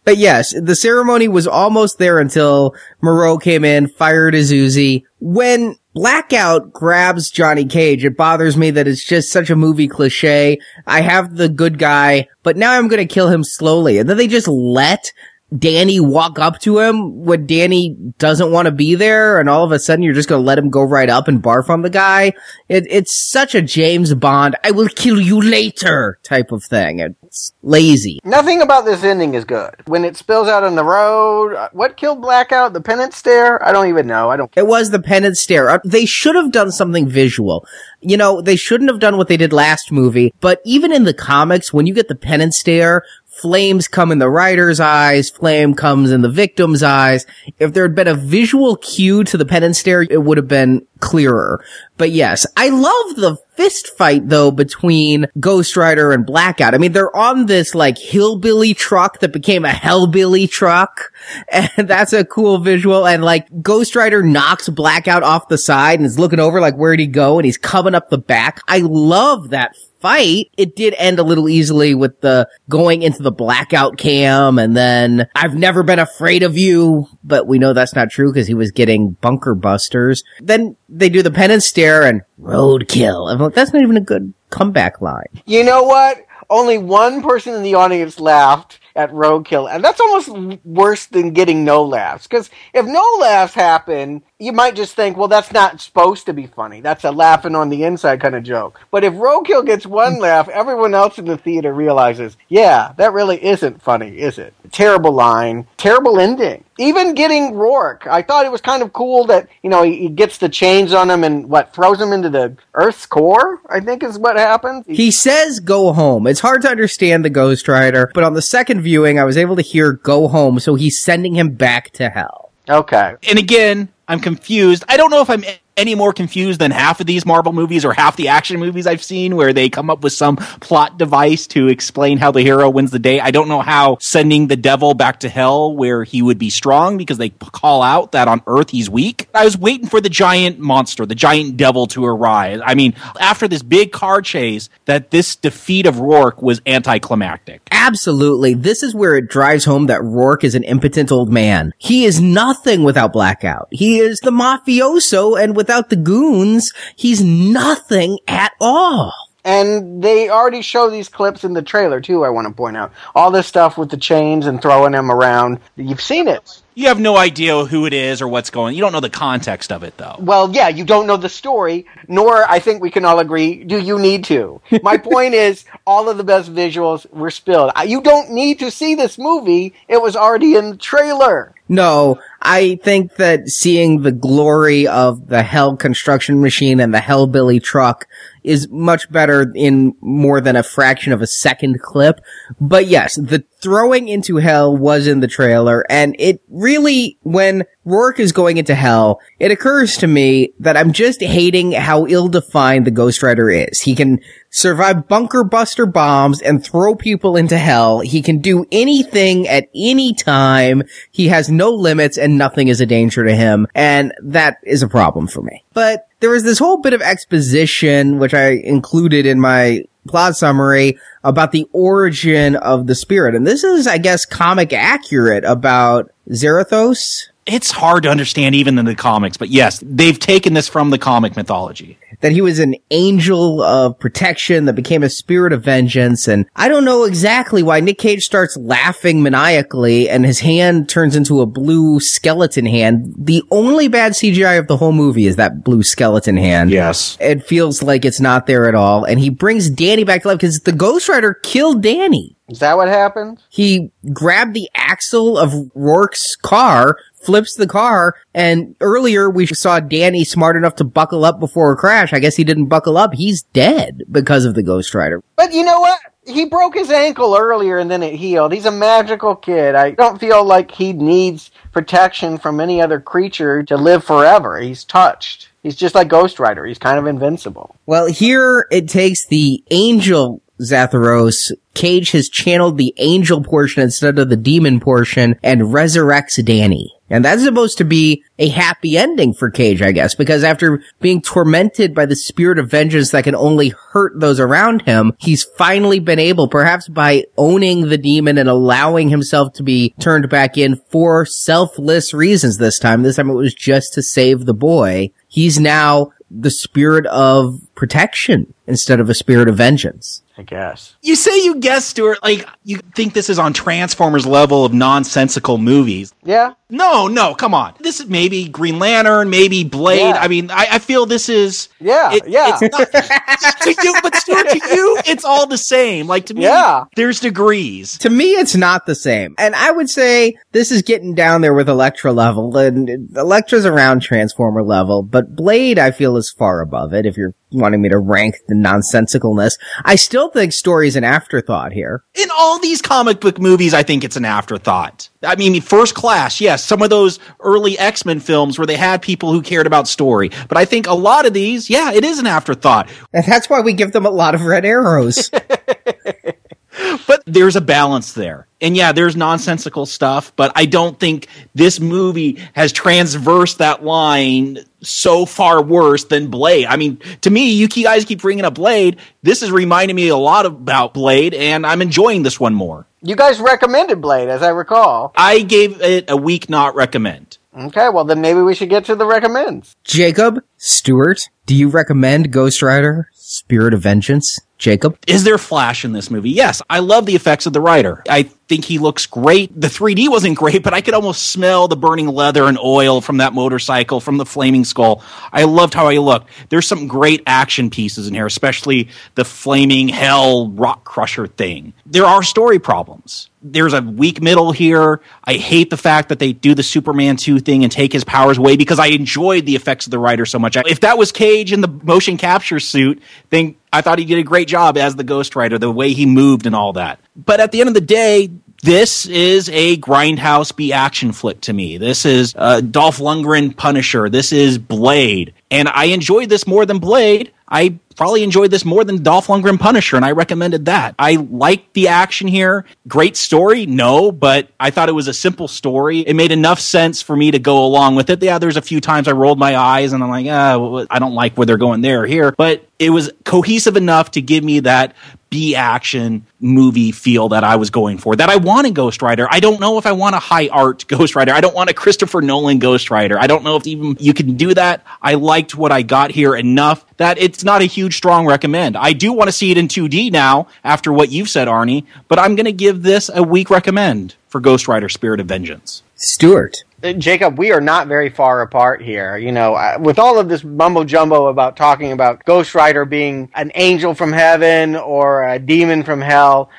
But yes, the ceremony was almost there until Moreau came in, fired his Uzi. When Blackout grabs Johnny Cage, it bothers me that it's just such a movie cliche. I have the good guy, but now I'm gonna kill him slowly. And then they just let Danny walk up to him when Danny doesn't want to be there, and all of a sudden you're just gonna let him go right up and barf on the guy. It, it's such a James Bond, I will kill you later type of thing. It's lazy. Nothing about this ending is good. When it spills out on the road, uh, what killed Blackout? The penance stare? I don't even know. I don't. It was the penance stare. Uh, They should have done something visual. You know, they shouldn't have done what they did last movie, but even in the comics, when you get the penance stare, flames come in the rider's eyes, flame comes in the victim's eyes. If there had been a visual cue to the penance stare, it would have been clearer. But yes, I love the fist fight though between Ghost Rider and Blackout. I mean, they're on this like hillbilly truck that became a hellbilly truck. And that's a cool visual. And like Ghost Rider knocks Blackout off the side and is looking over like, where'd he go? And he's coming up the back. I love that fight, it did end a little easily with the going into the blackout cam and then I've never been afraid of you, but we know that's not true because he was getting bunker busters. Then they do the penance stare and roadkill. I'm like, that's not even a good comeback line. You know what? Only one person in the audience laughed at roadkill, and that's almost worse than getting no laughs. Because if no laughs happen, you might just think, well, that's not supposed to be funny. That's a laughing on the inside kind of joke. But if roadkill gets one mm. laugh, everyone else in the theater realizes, yeah, that really isn't funny, is it? Terrible line, terrible ending. Even getting Roarke, I thought it was kind of cool that you know he, he gets the chains on him and what throws him into the Earth's core. I think is what happens. He says go home. It's hard to understand the Ghost Rider, but on the second viewing, I was able to hear go home, so he's sending him back to hell. Okay. And again, I'm confused. I don't know if I'm any more confused than half of these Marvel movies or half the action movies I've seen where they come up with some plot device to explain how the hero wins the day. I don't know how sending the devil back to hell where he would be strong because they call out that on Earth he's weak. I was waiting for the giant monster, the giant devil to arrive. I mean, after this big car chase, that this defeat of Roarke was anticlimactic. Absolutely. This is where it drives home that Roarke is an impotent old man. He is nothing without Blackout. He is the mafioso and with without the goons, he's nothing at all. And they already show these clips in the trailer too. I want to point out all this stuff with the chains and throwing them around. You've seen it. You have no idea who it is or what's going. You don't know the context of it though. Well, yeah, you don't know the story, nor I think we can all agree. Do you need to? My point is, all of the best visuals were spilled. You don't need to see this movie. It was already in the trailer. No, I think that seeing the glory of the Hell construction machine and the Hellbilly truck is much better in more than a fraction of a second clip. But yes, the throwing into hell was in the trailer and it really, when Roarke is going into hell, it occurs to me that I'm just hating how ill-defined the Ghost Rider is. He can survive bunker buster bombs and throw people into hell. He can do anything at any time. He has no limits and nothing is a danger to him. And that is a problem for me. But there was this whole bit of exposition, which I included in my plot summary about the origin of the spirit. And this is, I guess, comic accurate about Zarathos. It's hard to understand even in the comics, but yes, they've taken this from the comic mythology that he was an angel of protection that became a spirit of vengeance. And I don't know exactly why Nick Cage starts laughing maniacally and his hand turns into a blue skeleton hand. The only bad CGI of the whole movie is that blue skeleton hand. Yes. It feels like it's not there at all. And he brings Danny back to life because the Ghost Rider killed Danny. Is that what happened? He grabbed the axle of Roarke's car, flips the car, and earlier we saw Danny smart enough to buckle up before a crash. I guess he didn't buckle up. He's dead because of the Ghost Rider. But you know what? He broke his ankle earlier and then it healed. He's a magical kid. I don't feel like he needs protection from any other creature to live forever. He's touched. He's just like Ghost Rider. He's kind of invincible. Well, here it takes the angel Zarathos, Cage has channeled the angel portion instead of the demon portion and resurrects Danny. And that's supposed to be a happy ending for Cage, I guess, because after being tormented by the spirit of vengeance that can only hurt those around him, he's finally been able, perhaps by owning the demon and allowing himself to be turned back in for selfless reasons this time. This time it was just to save the boy. He's now the spirit of protection instead of a spirit of vengeance. I guess. You say you guess, Stuart, like you think this is on Transformers level of nonsensical movies. Yeah. No, no, come on. This is maybe Green Lantern, maybe Blade. Yeah. I mean, I, I, feel this is. Yeah, it, yeah. It's not, to you, but Stuart, to you, it's all the same. Like to me, yeah. there's degrees. To me, it's not the same. And I would say this is getting down there with Elektra level, and Elektra's around Transformer level, but Blade, I feel, is far above it. If you're wanting me to rank the nonsensicalness. I still think story is an afterthought here. In all these comic book movies, I think it's an afterthought. I mean, first class, yes, some of those early X-Men films where they had people who cared about story. But I think a lot of these, yeah, it is an afterthought. And that's why we give them a lot of red arrows. but there's a balance there. And yeah, there's nonsensical stuff, but I don't think this movie has transversed that line so far worse than Blade. I mean, to me, you guys keep bringing up Blade. This is reminding me a lot about Blade, and I'm enjoying this one more. You guys recommended Blade, as I recall. I gave it a week not recommend. Okay, well then maybe we should get to the recommends. Jacob, Stuart, do you recommend Ghost Rider, Spirit of Vengeance? Jacob? Is there flash in this movie? Yes. I love the effects of the rider. I think he looks great. The 3D wasn't great, but I could almost smell the burning leather and oil from that motorcycle, from the flaming skull. I loved how he looked. There's some great action pieces in here, especially the flaming hell rock crusher thing. There are story problems. There's a weak middle here. I hate the fact that they do the Superman 2 thing and take his powers away because I enjoyed the effects of the rider so much. If that was Cage in the motion capture suit, then I thought he did a great job as the Ghost Rider, the way he moved and all that. But at the end of the day, this is a grindhouse B action flick to me. This is uh, Dolph Lundgren Punisher. This is Blade. And I enjoyed this more than Blade. I probably enjoyed this more than Dolph Lundgren Punisher, and I recommended that. I liked the action here. Great story? No, but I thought it was a simple story. It made enough sense for me to go along with it. Yeah, there's a few times I rolled my eyes and I'm like, ah, I don't like where they're going there or here, but it was cohesive enough to give me that B action movie feel that I was going for, that I want in Ghost Rider. I don't know if I want a high art Ghost Rider. I don't want a Christopher Nolan Ghost Rider. I don't know if even you can do that. I liked what I got here enough that it's not a huge strong recommend. I do want to see it in 2D now after what you've said, Arnie, but I'm going to give this a weak recommend for Ghost Rider Spirit of Vengeance. Stuart. Uh, Jacob, we are not very far apart here. You know, uh, with all of this mumbo jumbo about talking about Ghost Rider being an angel from heaven or a demon from hell,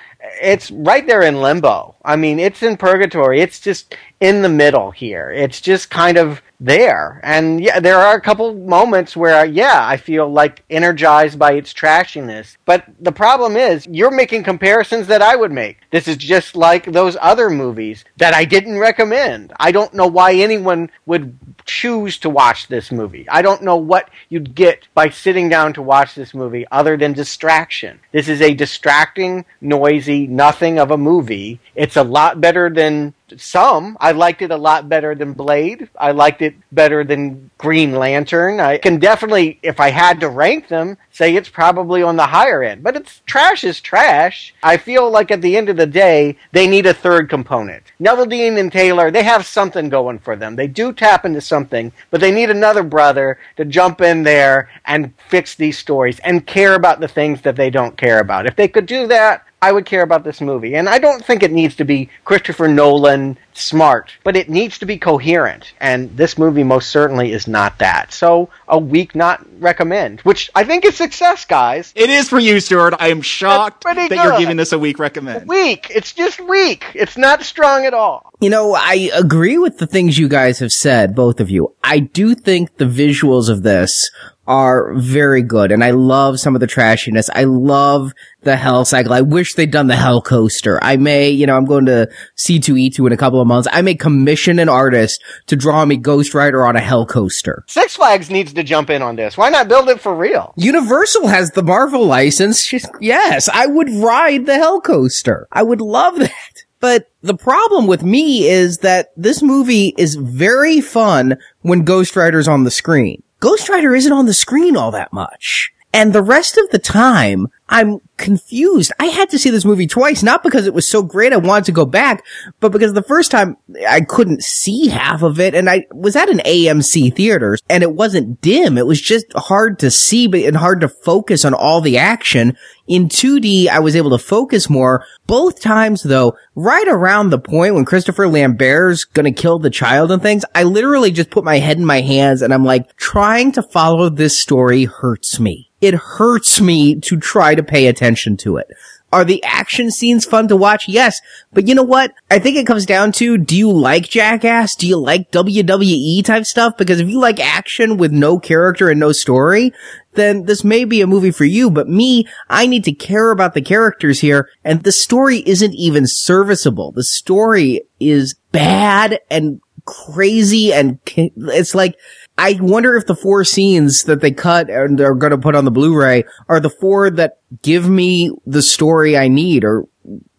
it's right there in limbo. I mean, it's in purgatory. It's just in the middle here. It's just kind of there. And yeah, there are a couple moments where, yeah, I feel like energized by its trashiness. But the problem is, you're making comparisons that I would make. This is just like those other movies that I didn't recommend. I don't know why anyone would choose to watch this movie. I don't know what you'd get by sitting down to watch this movie other than distraction. This is a distracting, noisy, nothing of a movie. It's a lot better than some. I liked it a lot better than Blade. I liked it better than Green Lantern. I can definitely, if I had to rank them, say it's probably on the higher end. But it's trash is trash. I feel like at the end of the day, they need a third component. Neveldine and Taylor, they have something going for them. They do tap into something, but they need another brother to jump in there and fix these stories and care about the things that they don't care about. If they could do that, I would care about this movie. And I don't think it needs to be Christopher Nolan smart, but it needs to be coherent. And this movie most certainly is not that. So a week not recommend, which I think is success, guys. It is for you, Stuart. I am shocked that good. you're giving this a week recommend. Weak. It's just weak. It's not strong at all. You know, I agree with the things you guys have said, both of you. I do think the visuals of this are very good. And I love some of the trashiness. I love the hell cycle. I wish they'd done the hell coaster. I may, you know, I'm going to C2E2 in a couple of months. I may commission an artist to draw me Ghost Rider on a hell coaster. Six Flags needs to jump in on this. Why not build it for real? Universal has the Marvel license. Yes, I would ride the hell coaster. I would love that. But the problem with me is that this movie is very fun when Ghost Rider's on the screen. Ghost Rider isn't on the screen all that much. And the rest of the time, I'm confused. I had to see this movie twice, not because it was so great I wanted to go back, but because the first time I couldn't see half of it and I was at an AMC theater and it wasn't dim. It was just hard to see but and hard to focus on all the action. In 2D, I was able to focus more. Both times though, right around the point when Christopher Lambert's gonna kill the child and things, I literally just put my head in my hands and I'm like, trying to follow this story hurts me it hurts me to try to pay attention to it. Are the action scenes fun to watch? Yes. But you know what? I think it comes down to, do you like Jackass? Do you like WWE type stuff? Because if you like action with no character and no story, then this may be a movie for you. But me, I need to care about the characters here. And the story isn't even serviceable. The story is bad and crazy and it's like, I wonder if the four scenes that they cut and are going to put on the Blu-ray are the four that give me the story I need or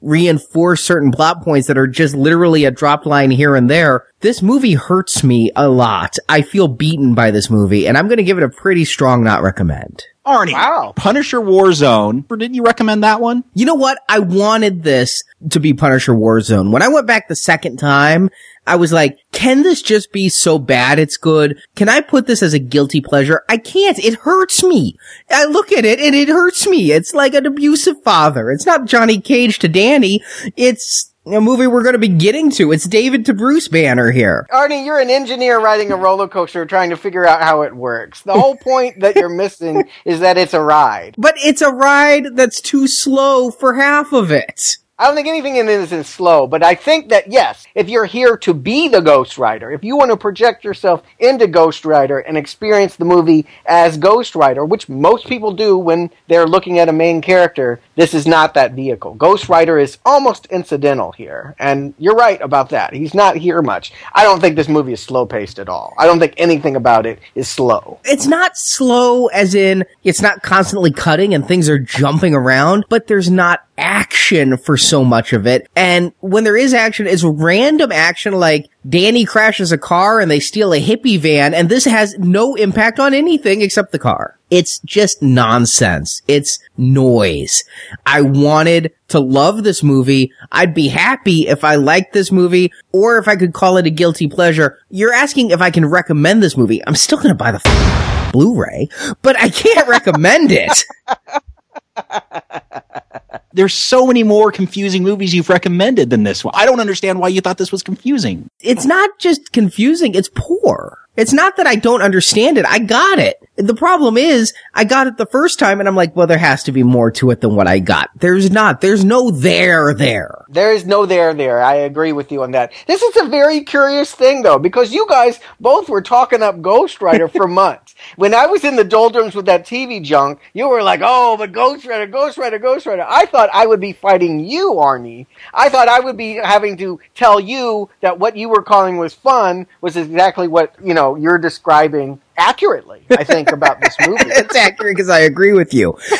reinforce certain plot points that are just literally a drop line here and there. This movie hurts me a lot. I feel beaten by this movie and I'm going to give it a pretty strong not recommend. Arnie. Wow. Punisher Warzone. Or didn't you recommend that one? You know what? I wanted this to be Punisher Warzone. When I went back the second time, I was like, can this just be so bad it's good? Can I put this as a guilty pleasure? I can't. It hurts me. I look at it and it hurts me. It's like an abusive father. It's not Johnny Cage to Danny. It's a movie we're going to be getting to. It's David to Bruce Banner here. Arnie, you're an engineer riding a roller coaster trying to figure out how it works. The whole point that you're missing is that it's a ride. But it's a ride that's too slow for half of it. I don't think anything in this is slow, but I think that yes, if you're here to be the Ghost Rider, if you want to project yourself into Ghost Rider and experience the movie as Ghost Rider, which most people do when they're looking at a main character, this is not that vehicle. Ghost Rider is almost incidental here, and you're right about that. He's not here much. I don't think this movie is slow paced at all. I don't think anything about it is slow. It's not slow as in it's not constantly cutting and things are jumping around, but there's not action for so much of it. And when there is action, it's random action like Danny crashes a car and they steal a hippie van and this has no impact on anything except the car. It's just nonsense. It's noise. I wanted to love this movie. I'd be happy if I liked this movie or if I could call it a guilty pleasure. You're asking if I can recommend this movie. I'm still going to buy the f- Blu-ray, but I can't recommend it. There's so many more confusing movies you've recommended than this one. I don't understand why you thought this was confusing. It's not just confusing, it's poor. It's not that I don't understand it. I got it. The problem is I got it the first time and I'm like, well, there has to be more to it than what I got. There's not. There's no there there. There is no there there. I agree with you on that. This is a very curious thing though, because you guys both were talking up Ghost Rider for months. When I was in the doldrums with that TV junk, you were like, oh, but Ghost Rider, Ghost Rider, Ghost Rider. I thought I would be fighting you, Arnie. I thought I would be having to tell you that what you were calling was fun was exactly what, you know, you're describing accurately, I think, about this movie. it's accurate because I agree with you.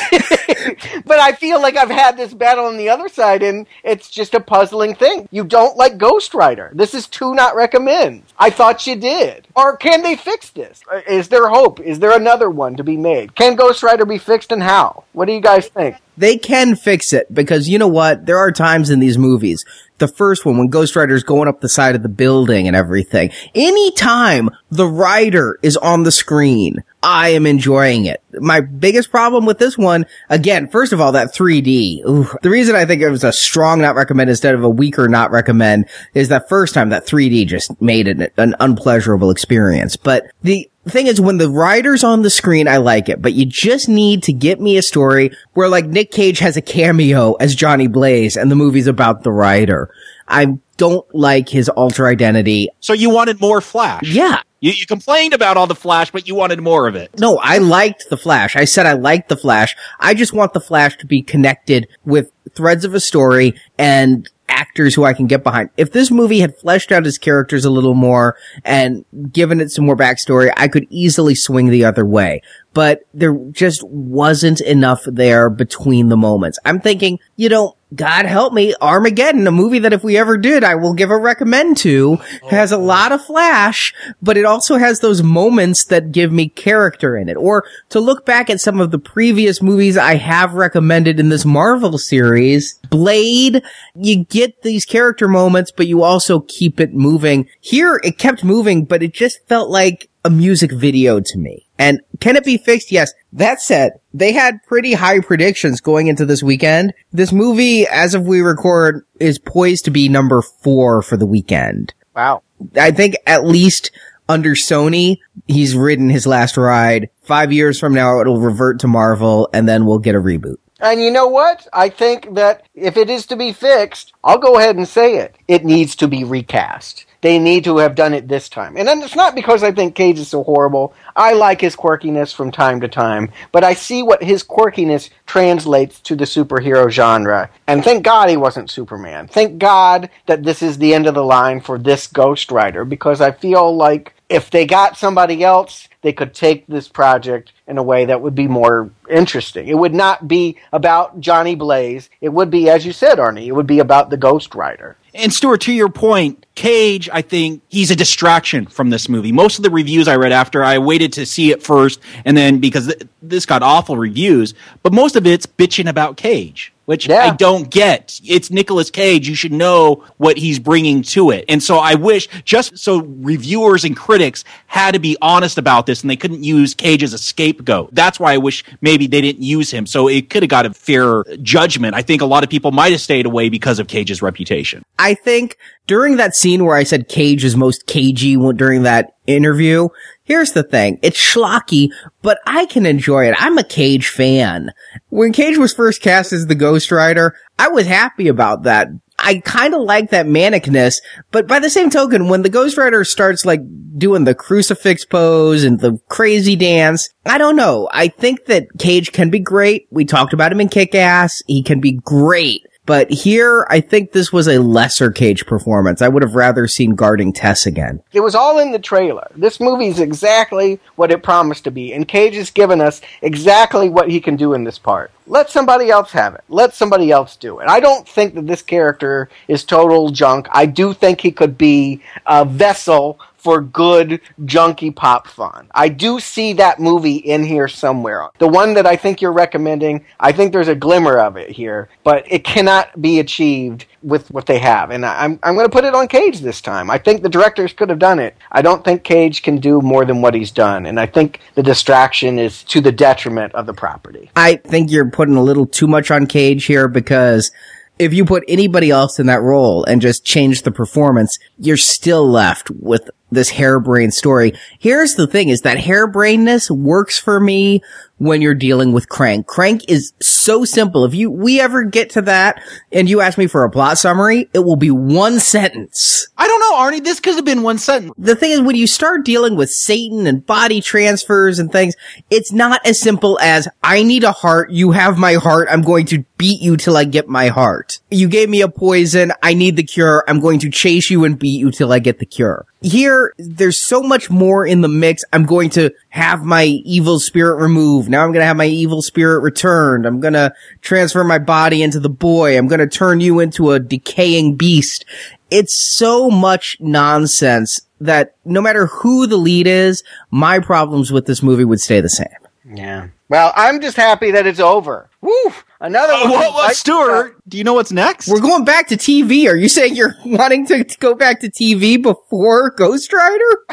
but I feel like I've had this battle on the other side, and it's just a puzzling thing. You don't like Ghost Rider. This is two not recommend. I thought you did. Or can they fix this? Uh, is there hope? Is there another one to be made? Can Ghost Rider be fixed, and how? What do you guys think? They can fix it because you know what? There are times in these movies the first one when Ghost Rider's going up the side of the building and everything. Anytime the rider is on the screen, I am enjoying it. My biggest problem with this one, again, first of all, that 3D. Ooh, the reason I think it was a strong not recommend instead of a weaker not recommend is that first time that 3D just made it an unpleasurable experience. But the the thing is, when the rider's on the screen, I like it, but you just need to get me a story where like Nick Cage has a cameo as Johnny Blaze and the movie's about the rider. I don't like his alter identity. So you wanted more Flash? Yeah. You, you complained about all the Flash, but you wanted more of it. No, I liked the Flash. I said I liked the Flash. I just want the Flash to be connected with threads of a story and actors who I can get behind. If this movie had fleshed out his characters a little more and given it some more backstory, I could easily swing the other way. But there just wasn't enough there between the moments. I'm thinking, you know, God help me, Armageddon, a movie that if we ever did, I will give a recommend to, oh, has a lot of flash, but it also has those moments that give me character in it. Or to look back at some of the previous movies I have recommended in this Marvel series, Blade, you get these character moments, but you also keep it moving. Here, it kept moving, but it just felt like a music video to me. And can it be fixed? Yes. That said, they had pretty high predictions going into this weekend. This movie, as of we record, is poised to be number four for the weekend. Wow. I think at least under Sony, he's ridden his last ride. Five years from now, it'll revert to Marvel and then we'll get a reboot. And you know what? I think that if it is to be fixed, I'll go ahead and say it. It needs to be recast. They need to have done it this time. And it's not because I think Cage is so horrible. I like his quirkiness from time to time, but I see what his quirkiness translates to the superhero genre. And thank God he wasn't Superman. Thank God that this is the end of the line for this Ghost Rider because I feel like if they got somebody else, they could take this project in a way that would be more interesting. It would not be about Johnny Blaze. It would be, as you said, Arnie, it would be about the Ghost Rider. And Stuart, to your point, Cage, I think he's a distraction from this movie. Most of the reviews I read after, I waited to see it first, and then because th- this got awful reviews, but most of it's bitching about Cage which yeah. I don't get. It's Nicolas Cage. You should know what he's bringing to it. And so I wish just so reviewers and critics had to be honest about this and they couldn't use Cage as a scapegoat. That's why I wish maybe they didn't use him. So it could have got a fair judgment. I think a lot of people might have stayed away because of Cage's reputation. I think during that scene where I said Cage is most cagey during that interview, Here's the thing. It's schlocky, but I can enjoy it. I'm a Cage fan. When Cage was first cast as the Ghost Rider, I was happy about that. I kind of like that manicness, but by the same token, when the Ghost Rider starts like doing the crucifix pose and the crazy dance, I don't know. I think that Cage can be great. We talked about him in Kick Ass. He can be great. But here, I think this was a lesser Cage performance. I would have rather seen guarding Tess again. It was all in the trailer. This movie is exactly what it promised to be, and Cage has given us exactly what he can do in this part. Let somebody else have it. Let somebody else do it. I don't think that this character is total junk. I do think he could be a vessel for good junky pop fun. I do see that movie in here somewhere. The one that I think you're recommending, I think there's a glimmer of it here, but it cannot be achieved with what they have. And I'm, I'm going to put it on Cage this time. I think the directors could have done it. I don't think Cage can do more than what he's done. And I think the distraction is to the detriment of the property. I think you're putting a little too much on Cage here because if you put anybody else in that role and just change the performance, you're still left with this harebrained story. Here's the thing is that harebrainness works for me when you're dealing with Crank. Crank is so simple. If you, we ever get to that and you ask me for a plot summary, it will be one sentence. I don't know, Arnie. This could have been one sentence. The thing is, when you start dealing with Satan and body transfers and things, it's not as simple as, I need a heart. You have my heart. I'm going to beat you till I get my heart. You gave me a poison. I need the cure. I'm going to chase you and beat you till I get the cure. Here, there's so much more in the mix. I'm going to have my evil spirit removed. Now I'm going to have my evil spirit returned. I'm going to transfer my body into the boy. I'm going to turn you into a decaying beast. It's so much nonsense that no matter who the lead is, my problems with this movie would stay the same. Yeah. Well, I'm just happy that it's over. Woo! Another uh, one. What, Stuart? Do you know what's next? We're going back to TV. Are you saying you're wanting to, to go back to TV before Ghost Rider?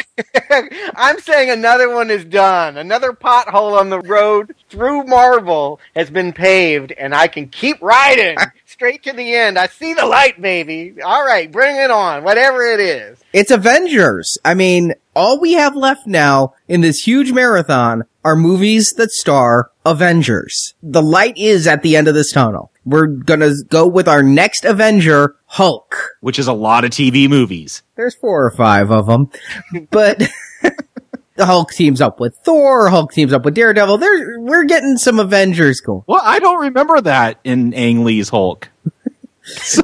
I'm saying another one is done. Another pothole on the road through Marvel has been paved, and I can keep riding straight to the end. I see the light, baby. All right, bring it on. Whatever it is. It's Avengers. I mean, all we have left now in this huge marathon are movies that star Avengers. The light is at the end of this tunnel. We're gonna go with our next Avenger, Hulk. Which is a lot of TV movies. There's four or five of them. but the Hulk teams up with Thor, Hulk teams up with Daredevil. There, we're getting some Avengers going. Well, I don't remember that in Ang Lee's Hulk.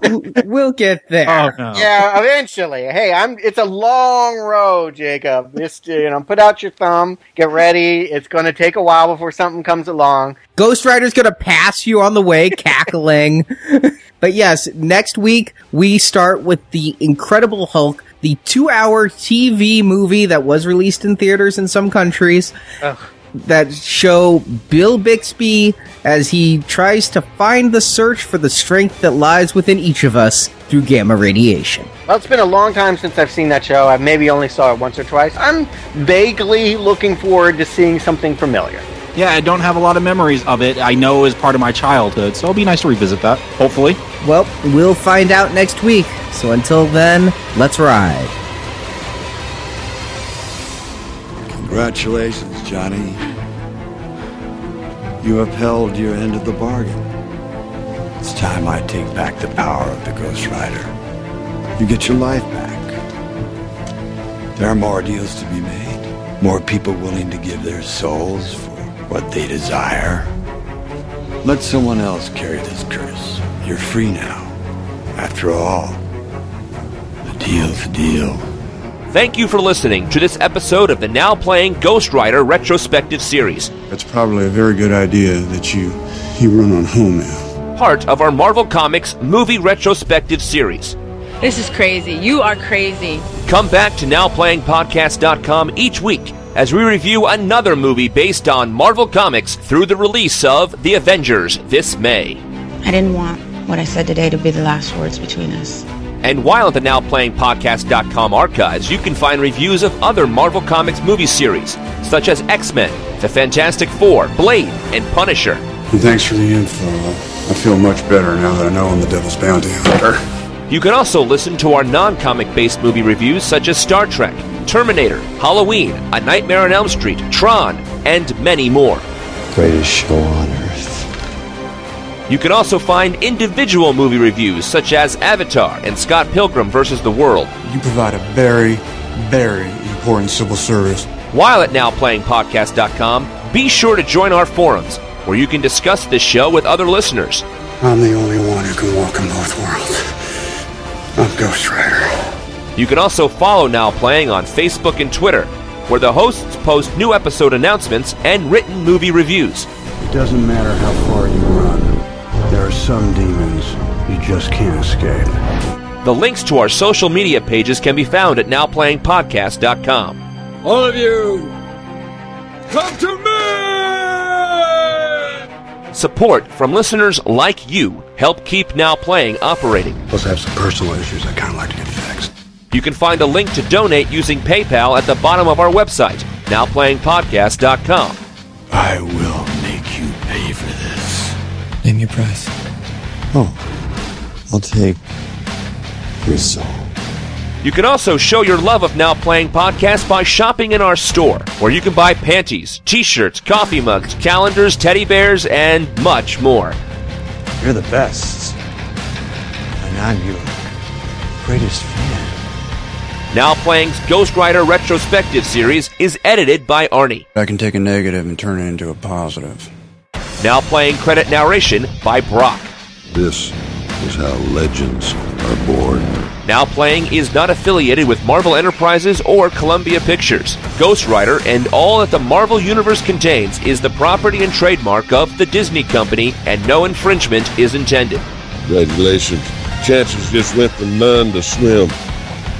we'll get there. Oh, no. Yeah, eventually. Hey, I'm. It's a long road, Jacob. Just you know, put out your thumb. Get ready. It's going to take a while before something comes along. Ghost Rider's going to pass you on the way, cackling. but yes, next week we start with the Incredible Hulk, the two-hour TV movie that was released in theaters in some countries. Ugh that show Bill Bixby as he tries to find the search for the strength that lies within each of us through gamma radiation. Well, it's been a long time since I've seen that show. I maybe only saw it once or twice. I'm vaguely looking forward to seeing something familiar. Yeah, I don't have a lot of memories of it. I know as part of my childhood, so it'll be nice to revisit that, hopefully. Well, we'll find out next week. So until then, let's ride. Congratulations, Johnny. You upheld your end of the bargain. It's time I take back the power of the Ghost Rider. You get your life back. There are more deals to be made. More people willing to give their souls for what they desire. Let someone else carry this curse. You're free now. After all, a deal's a deal. Thank you for listening to this episode of the now playing Ghost Rider retrospective series, That's probably a very good idea that you you run on home now. part of our Marvel Comics movie retrospective series. This is crazy. You are crazy. Come back to NowPlayingPodcast.com each week as we review another movie based on Marvel Comics through the release of The Avengers this May. I didn't want what I said today to be the last words between us. And while at the NowPlayingPodcast.com archives, you can find reviews of other Marvel Comics movie series, such as X Men, The Fantastic Four, Blade, and Punisher. And thanks for the info. I feel much better now that I know I'm the Devil's Bounty Hunter. You can also listen to our non comic based movie reviews such as Star Trek, Terminator, Halloween, A Nightmare on Elm Street, Tron, and many more. Greatest show on earth. You can also find individual movie reviews such as Avatar and Scott Pilgrim vs. the World. You provide a very, very important civil service. While at NowPlayingPodcast.com, be sure to join our forums where you can discuss this show with other listeners. I'm the only one who can walk in both worlds. I'm Ghost Rider. You can also follow Now Playing on Facebook and Twitter, where the hosts post new episode announcements and written movie reviews. It doesn't matter how far you run. There are some demons you just can't escape. The links to our social media pages can be found at NowPlayingPodcast.com. All of you, come to me! Support from listeners like you help keep Now Playing operating. Plus, I have some personal issues I kind of like to get fixed. You can find a link to donate using PayPal at the bottom of our website, NowPlayingPodcast.com. I will Name your price. Oh, I'll take your soul. You can also show your love of Now Playing Podcast by shopping in our store, where you can buy panties, t shirts, coffee mugs, calendars, teddy bears, and much more. You're the best. And I'm your greatest fan. Now Playing's Ghost Rider retrospective series is edited by Arnie. I can take a negative and turn it into a positive. Now Playing credit narration by Brock. This is how legends are born. Now Playing is not affiliated with Marvel Enterprises or Columbia Pictures. Ghost Rider and all that the Marvel Universe contains is the property and trademark of the Disney Company, and no infringement is intended. Congratulations. Chances just went from none to slim.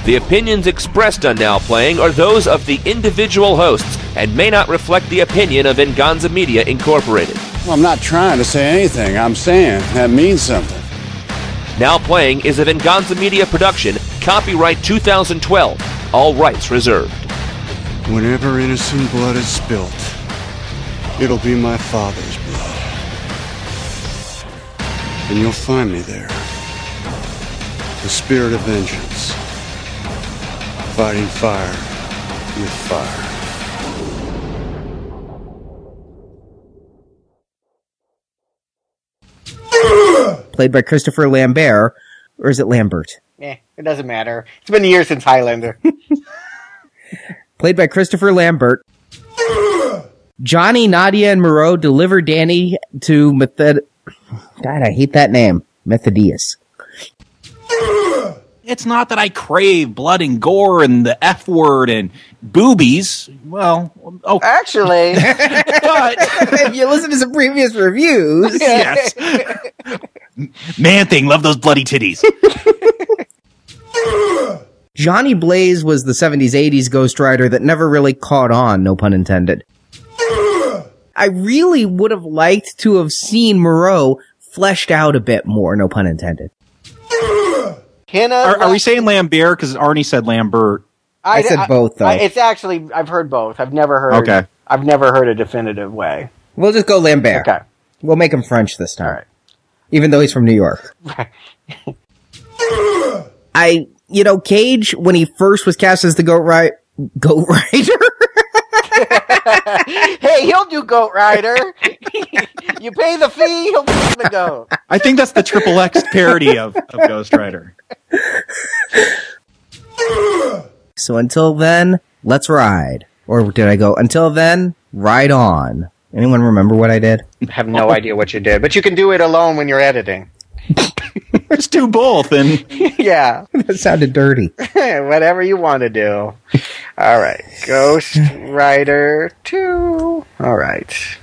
The opinions expressed on Now Playing are those of the individual hosts and may not reflect the opinion of Venganza Media Incorporated. Well, I'm not trying to say anything. I'm saying that means something. Now Playing is a Venganza Media production, copyright 2012, all rights reserved. Whenever innocent blood is spilt, it'll be my father's blood. And you'll find me there. The spirit of vengeance. Fighting fire with fire. Played by Christopher Lambert, or is it Lambert? Eh, it doesn't matter. It's been years since Highlander. Played by Christopher Lambert. Johnny, Nadia, and Moreau deliver Danny to Method. God, I hate that name. Methodius. It's not that I crave blood and gore and the F word and boobies. Well, oh, Actually, but if you listen to some previous reviews, yes, man thing, love those bloody titties. Johnny Blaze was the 70s 80s Ghost Rider that never really caught on, no pun intended. I really would have liked to have seen Moreau fleshed out a bit more, no pun intended. Hannah. Are, are we saying Lambert? Because Arnie said Lambert. I said both, though. it's actually I've heard both. I've never heard. Okay. I've never heard a definitive way. We'll just go Lambert. Okay. We'll make him French this time. All right. Even though he's from New York. I, you know, Cage, when he first was cast as the Goat Ri- Goat Rider, hey, he'll do Goat Rider. you pay the fee, he'll f- the goat. I think that's the triple X parody of, of Ghost Rider. So until then, let's ride. Or did I go, until then, ride on. Anyone remember what I did? I have no idea what you did, but you can do it alone when you're editing. Let's do both and yeah, that sounded dirty. whatever you want to do. All right, Ghost Rider 2. All right.